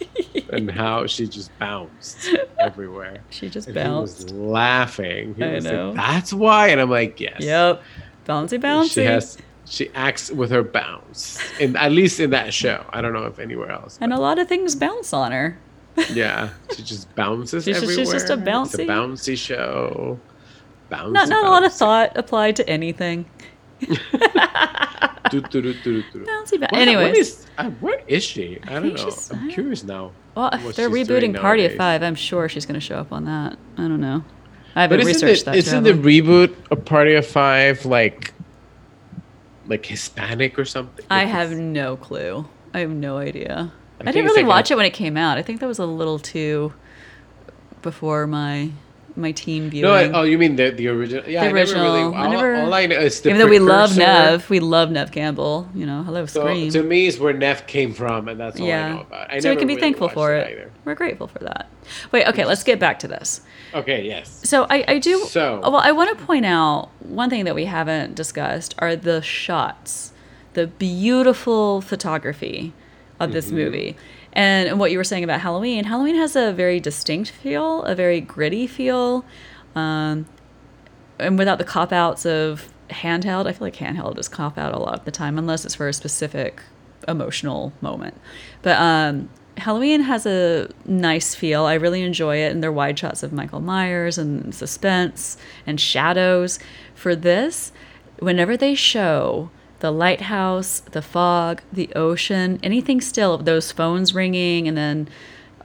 and how she just bounced everywhere. She just And he bounced. was laughing. He I was know. like, "That's why," and I'm like, "Yes." Yep. Bouncy bouncy. She has she acts with her bounce. In at least in that show. I don't know if anywhere else. and a lot of things bounce on her. yeah. She just bounces She's just- everywhere. she's just a It's bouncy- a bouncy show. Bouncy, Not not a lot of thought applied to anything. Do, do, do, do, do. Bouncy bouncy. What- Anyways. what is, uh, where is she? I don't know. I I'm curious now. Well, if they're rebooting Party of. Five, I'm sure she's going to show up on that. I don't know. I haven't But isn't, researched it, that. isn't the reboot of Party of Five like like Hispanic or something? I Like, have no clue. I have no idea. I, think didn't really like a- watch it when it came out. I think that was a little too before my my teen No, viewing. I, oh, you mean the the original? Yeah, The I never really. original. I All, never- all I know is the Even though we love. Neve, we love Neve Campbell. You know, hello So Scream. to me, is where Neve came from, and that's all I yeah. know about. I so we can be really thankful for it. either. We're grateful for that. Wait, okay, let's get back to this. Okay, yes. So I, I do. So- well, I want to point out one thing that we haven't discussed are the shots, the beautiful photography of this mm-hmm. movie, and what you were saying about Halloween. Halloween has a very distinct feel, a very gritty feel, um, and without the cop outs of handheld. I feel like handheld is cop out a lot of the time, unless it's for a specific emotional moment. But um, Halloween has a nice feel. I really enjoy it, and they're wide shots of Michael Myers and suspense and shadows. For this, whenever they show the lighthouse, the fog, the ocean, anything still, those phones ringing, and then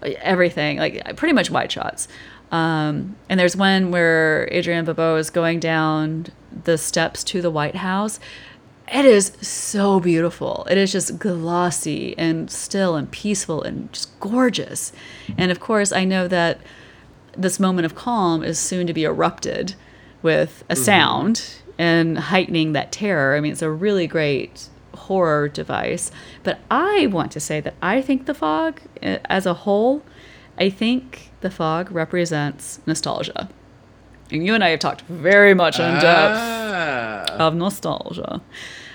uh, everything, like uh, pretty much wide shots. Um, and there's one where Adrienne Barbeau is going down the steps to the White House. It is so beautiful. It is just glossy and still and peaceful and just gorgeous. And of course, I know that this moment of calm is soon to be erupted with a mm-hmm. sound and heightening that terror. I mean, it's a really great horror device. But I want to say that I think the fog, eh, as a whole, I think the fog represents nostalgia. And you and I have talked very much in depth Ah. of nostalgia.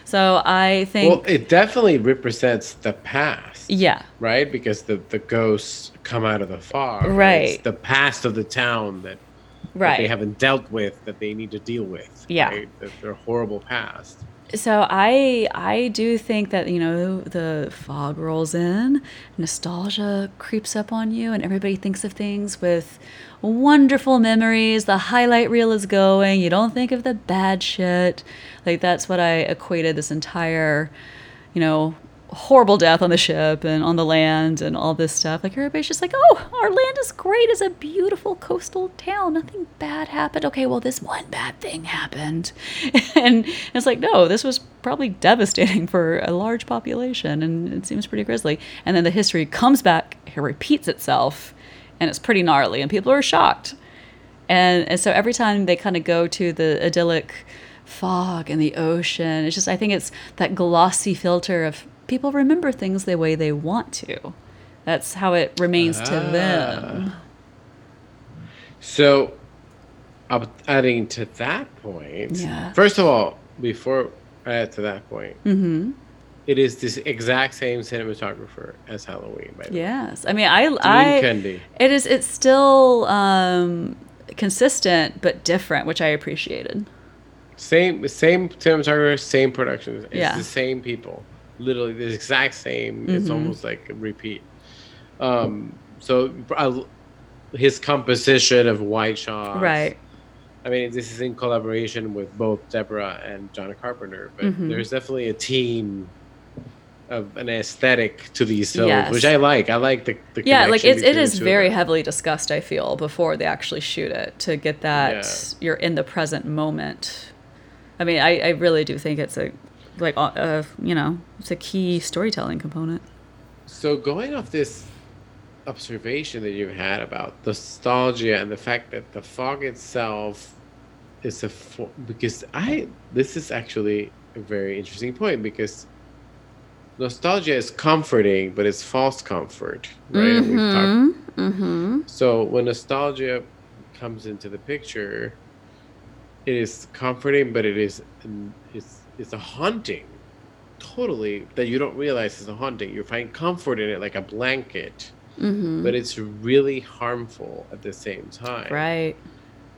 So I think, Well, it definitely represents the past. yeah, right? Because the the ghosts come out of the fog. Right. It's the past of the town that right. they haven't dealt with that they need to deal with. Yeah. Right? Their horrible past. So I I do think that you know the fog rolls in, nostalgia creeps up on you, and everybody thinks of things with wonderful memories. The highlight reel is going. You don't think of the bad shit. Like that's what I equated this entire, you know, horrible death on the ship and on the land and all this stuff. Like everybody's just like, oh, our land is great. It's a beautiful coastal town. Nothing bad happened. Okay, well, this one bad thing happened. and it's like, no, this was probably devastating for a large population and it seems pretty grisly. And then the history comes back, it repeats itself, and it's pretty gnarly, and people are shocked. And, and so every time they kind of go to the idyllic fog and the ocean, it's just, I think it's that glossy filter of people remember things the way they want to. That's how it remains to them. So, adding to that point, Yeah. first of all, before I add to that point, hmm it is this exact same cinematographer as Halloween, by the way. Yes. I mean, I, Dean I, Cundey. it is, it's still um, consistent, but different, which I appreciated. Same, same cinematographer, same production. It's Yeah. the same people. Literally the exact same. It's Mhm. almost like a repeat. Um, so I, his composition of white shots. Right. I mean, this is in collaboration with both Debra and John Carpenter, but Mhm. there's definitely a team of an aesthetic to these films, Yes. which I like. I like the, the yeah like it's, it is very heavily discussed i feel before they actually shoot it to get that Yeah. you're in the present moment i mean i, I really do think it's a like uh, you know it's a key storytelling component So going off this observation that you've had about nostalgia and the fact that the fog itself is a because I this is actually a very interesting point because nostalgia is comforting, but it's false comfort, right? We've mm-hmm. so when nostalgia comes into the picture, it is comforting, but it is it's it's a haunting, totally that you don't realize is a haunting. You find comfort in it like a blanket, Mm-hmm. but it's really harmful at the same time. right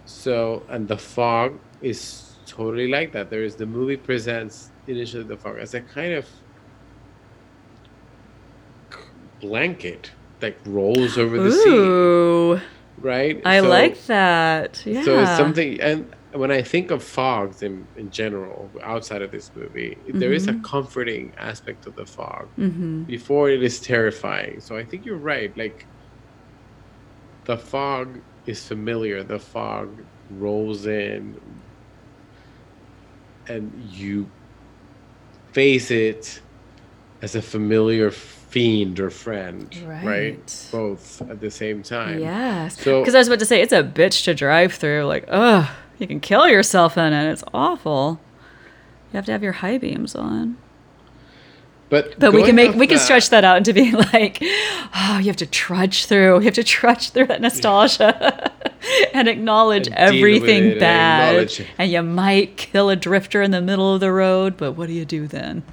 So and the fog is totally like that. There is the movie presents initially the fog as a kind of blanket that rolls over the sea, right? i So- like that yeah so it's something, and when I think of fogs in, in general, outside of this movie, there is a Mhm. comforting aspect of the fog. mm-hmm. Before it is terrifying. So I think you're right. Like, the fog is familiar. The fog rolls in, and you face it as a familiar fiend or friend, right? Right. Both at the same time. yes So- because i was about to say it's a bitch to drive through like ugh you can kill yourself in it it's awful you have to have your high beams on But But we can make we can stretch that out into being like, oh, you have to trudge through, you have to trudge through that nostalgia and acknowledge And everything and bad. acknowledge. And you might kill a drifter in the middle of the road, but what do you do then?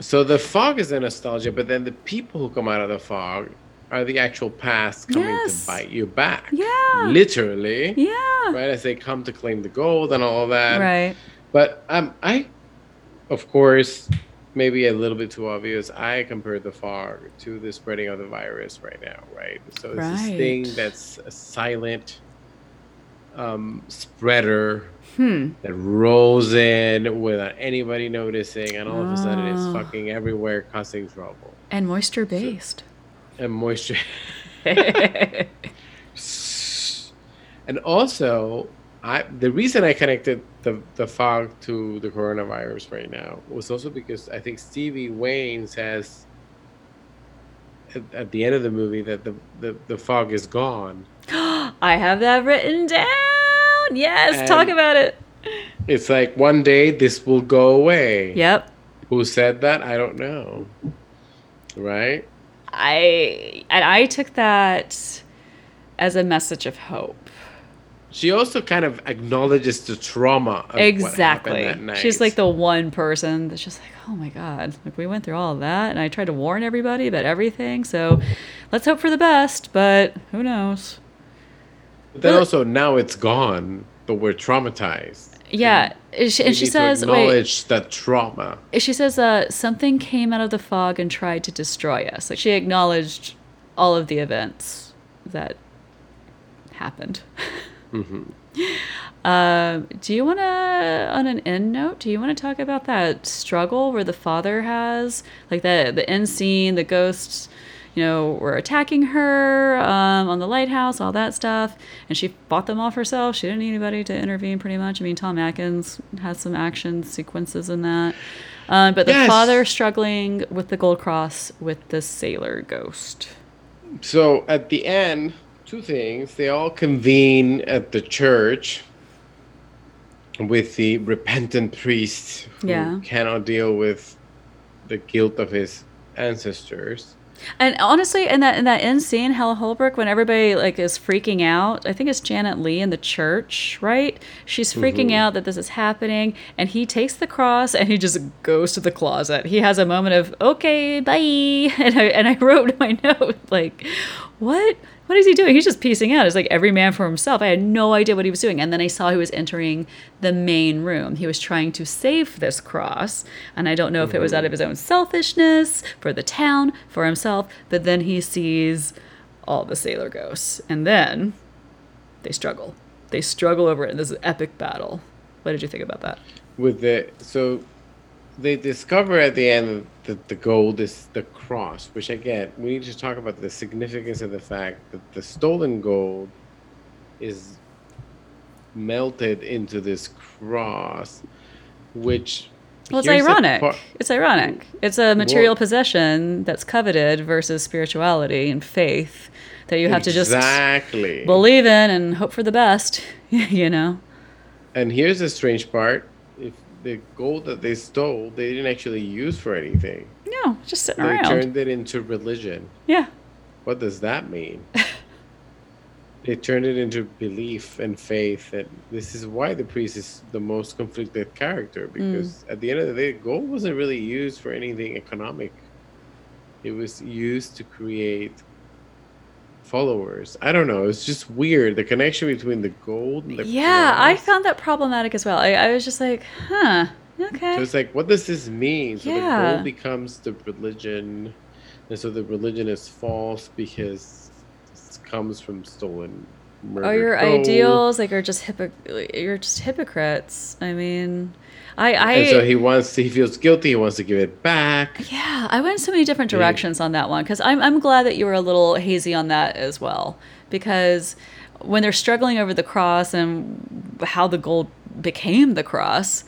So the fog is a nostalgia, but then the people who come out of the fog are the actual past coming Yes. to bite you back. Yeah. Literally. Yeah. Right as they come to claim the gold and all that. Right. But um, I, of course, maybe a little bit too obvious. I compare the fog to the spreading of the virus right now, right? So it's this thing that's a silent um, spreader Hmm. that rolls in without anybody noticing, and all of a sudden it's Ah. fucking everywhere, causing trouble And moisture based. And moisture. and also, I the reason I connected the the fog to the coronavirus right now was also because I think Stevie Wayne says at, at the end of the movie that the, the, the fog is gone. I have that written down. Yes, And- talk about it. It's like one day this will go away. Yep. Who said that? I don't know. Right? I and I took that as a message of hope. She also kind of acknowledges the trauma of exactly. what happened that night. She's like the one person that's just like, oh my god, like we went through all of that, and I tried to warn everybody about everything. So let's hope for the best, but who knows? But then Well- also now it's gone, but we're traumatized. Yeah, and she, and she says, wait, acknowledge that trauma. she says, uh, something came out of the fog and tried to destroy us. Like she acknowledged all of the events that happened. hmm Um, do you want to, on an end note, do you want to talk about that struggle where the father has, like the the end scene, the ghosts, you know, were attacking her um, on the lighthouse, all that stuff, and she fought them off herself. She didn't need anybody to intervene, pretty much. I mean, Tom Atkins has some action sequences in that, um, but the Yes. father struggling with the gold cross with the sailor ghost. So at the end, two things. They all convene at the church with the repentant priest who Yeah. cannot deal with the guilt of his ancestors. And honestly, in that in that end scene, Hal Holbrook, when everybody like is freaking out, I think it's Janet Leigh in the church, right? She's freaking Mhm. out that this is happening, and he takes the cross and he just goes to the closet. He has a moment of okay, bye, and I and I wrote my note like, what? What is he doing? He's just piecing out. It's like every man for himself. I had no idea what he was doing. And then I saw he was entering the main room. He was trying to save this cross. And I don't know if it was out of his own selfishness, for the town, for himself. But then he sees all the sailor ghosts. And then they struggle. They struggle over it in this is epic battle. What did you think about that? With the so they discover at the end that the gold is the cross, which again we need to talk about the significance of the fact that the stolen gold is melted into this cross, which Well, it's ironic. par- It's ironic. It's a material Well- possession that's coveted versus spirituality and faith that you have to just believe in and hope for the best, you know? And here's the strange part: if the gold that they stole, they didn't actually use for anything. No, just sitting They around. turned it into religion. yeah. What does that mean? they turned it into belief and faith, and this is why the priest is the most conflicted character. Mm. Because at the end of the day, gold wasn't really used for anything economic. It was used to create followers. I don't know. It's just weird the connection between the gold and the Yeah, I found that problematic as well. I, I was just like, huh, okay. So it's like, what does this mean? So the Yeah. gold becomes the religion, and so the religion is false because it comes from stolen. oh, murdered your gold. ideals like are just hypoc- you're just hypocrites. I mean, I I And so he wants, to, he feels guilty. He wants to give it back. Yeah, I went so many different directions on that one because I'm I'm glad that you were a little hazy on that as well because when they're struggling over the cross and how the gold became the cross,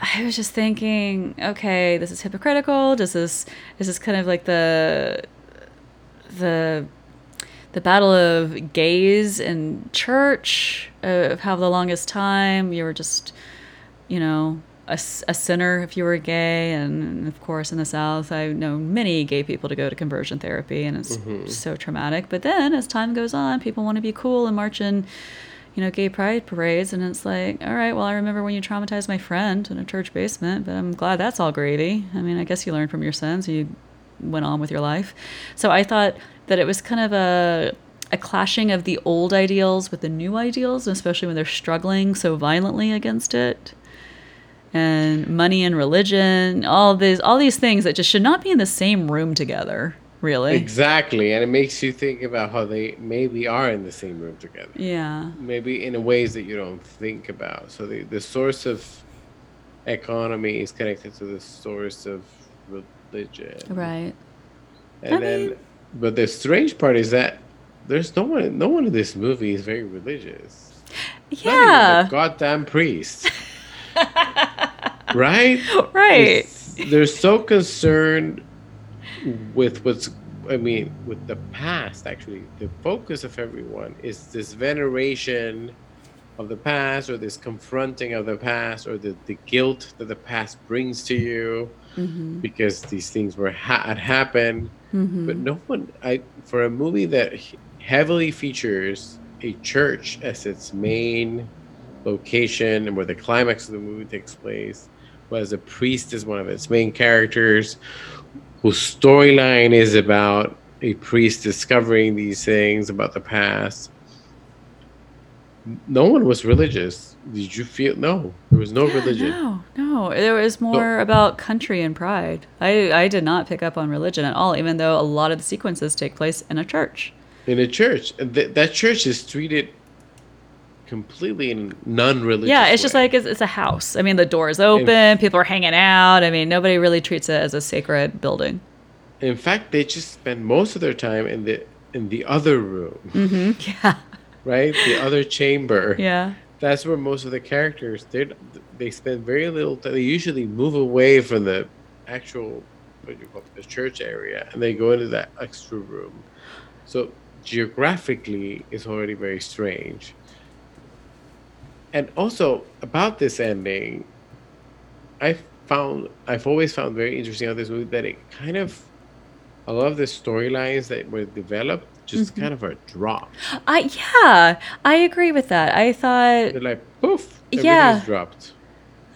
I was just thinking, okay, this is hypocritical. Does this is this kind of like the the the battle of gays in church of how the longest time you were just you know a sinner if you were gay. And of course in the south i know many gay people to go to conversion therapy and it's mm-hmm. so traumatic. But then as time goes on people want to be cool and march in you know gay pride parades and it's like all right well i remember when you traumatized my friend in a church basement but i'm glad that's all gravy. I mean i guess you learned from your sins you went on with your life. So i thought that it was kind of a a clashing of the old ideals with the new ideals, especially when they're struggling so violently against it. And money and religion, all these all these things that just should not be in the same room together, really. Exactly, and it makes you think about how they maybe are in the same room together. Yeah. Maybe in ways that you don't think about. So the the source of economy is connected to the source of religion. Right. And I then, mean- but the strange part is that there's no one no one in this movie is very religious. Yeah. Not even the goddamn priest. right? Right. It's- they're so concerned with what's I mean, with the past actually. The focus of everyone is this veneration of the past or this confronting of the past or the, the guilt that the past brings to you Mm-hmm. because these things were had happened Mm-hmm. but no one i for a movie that heavily features a church as its main location and where the climax of the movie takes place whereas a priest is one of its main characters whose storyline is about a priest discovering these things about the past no one was religious did you feel no there was no religion No, no. There was more about country and pride. I, I did not pick up on religion at all, even though a lot of the sequences take place in a church. in a church th- that church is treated completely in non-religious yeah, it's just like it's, it's a house. I mean, the door's open, people are hanging out. I mean, nobody really treats it as a sacred building. in fact they just spend most of their time in the in the other room hmm Yeah, right the other chamber yeah. that's where most of the characters they they spend very little time they usually move away from the actual what you call it, the church area and they go into that extra room so geographically it's already very strange and also about this ending i found i've always found very interesting about this movie that it kind of a lot of the storylines that were developed just Mm-hmm. kind of are dropped I yeah, I agree with that. I thought they're like poof Yeah. dropped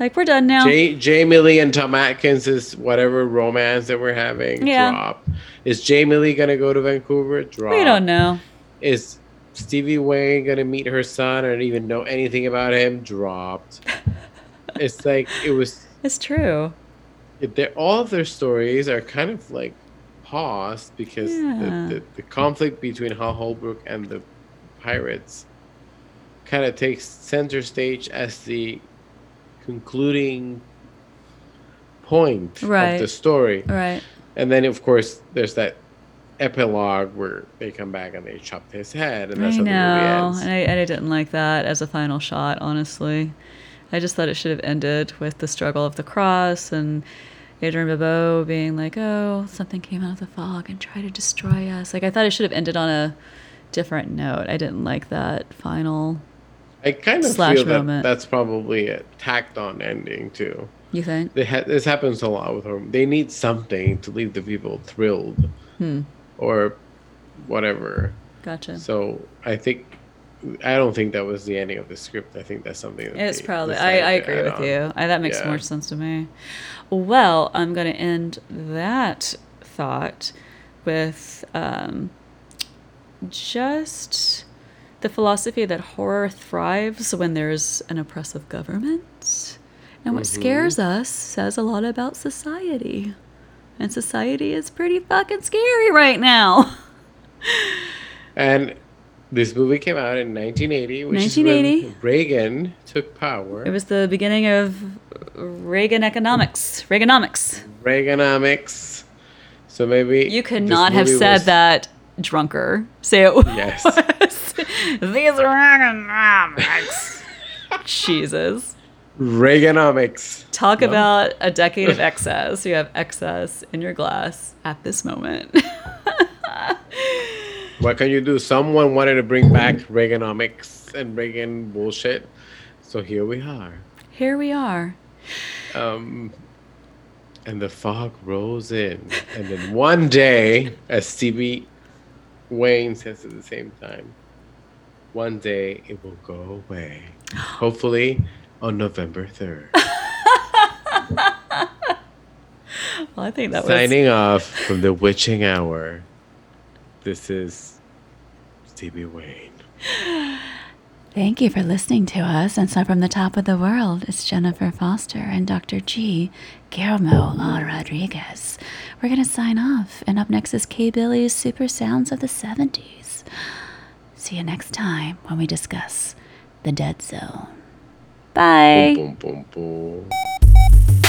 like we're done now. Jamie Lee and Tom Atkins is whatever romance that we're having. Yeah. Drop. Is Jamie Lee gonna go to Vancouver? Drop. we don't know. Is Stevie Wayne gonna meet her son or even know anything about him? Dropped. it's like it was. It's true. It, all of their stories are kind of like paused because Yeah. the, the, the conflict between Hal Holbrook and the pirates kind of takes center stage as the concluding point Right. of the story. Right. And then, of course, there's that epilogue where they come back and they chop his head, and that's I how the movie ends. And I, and I didn't like that as a final shot, honestly. I just thought it should have ended with the struggle of the cross and Adrienne Barbeau being like, oh, something came out of the fog and tried to destroy us. Like, I thought it should have ended on a different note. I didn't like that final. I kind of Slash feel that that's probably a tacked on ending, too. You think? They ha- this happens a lot with horror. They need something to leave the people thrilled Hmm. Or whatever. Gotcha. So I think I don't think that was the ending of the script. I think that's something. That It's probably. I, I agree with on. you. I, that makes Yeah. more sense to me. Well, I'm going to end that thought with um, just the philosophy that horror thrives when there's an oppressive government. And what Mm-hmm. scares us says a lot about society. And society is pretty fucking scary right now. And this movie came out in 1980, which is when Reagan took power. It was the beginning of Reagan economics. Reaganomics. Reaganomics. So maybe You could not have said was- that drunker. Say it Yes. These are economics. Jesus. Reaganomics. Talk No? about a decade of excess. You have excess in your glass at this moment. What can you do? Someone wanted to bring back Reaganomics and Reagan bullshit. So here we are. Here we are. Um, and the fog rolls in. And then one day, as Stevie Wayne says at the same time, one day it will go away. Hopefully on November 3rd. Well, I think that was Signing off from the witching hour. This is Stevie Wayne. Thank you for listening to us. And so, from the top of the world, it's Jennifer Foster and Dr. G. Guillermo R. Rodriguez. We're going to sign off. And up next is K. Billy's Super Sounds of the 70s. See you next time when we discuss the Dead Zone. Bye. Boom, boom, boom.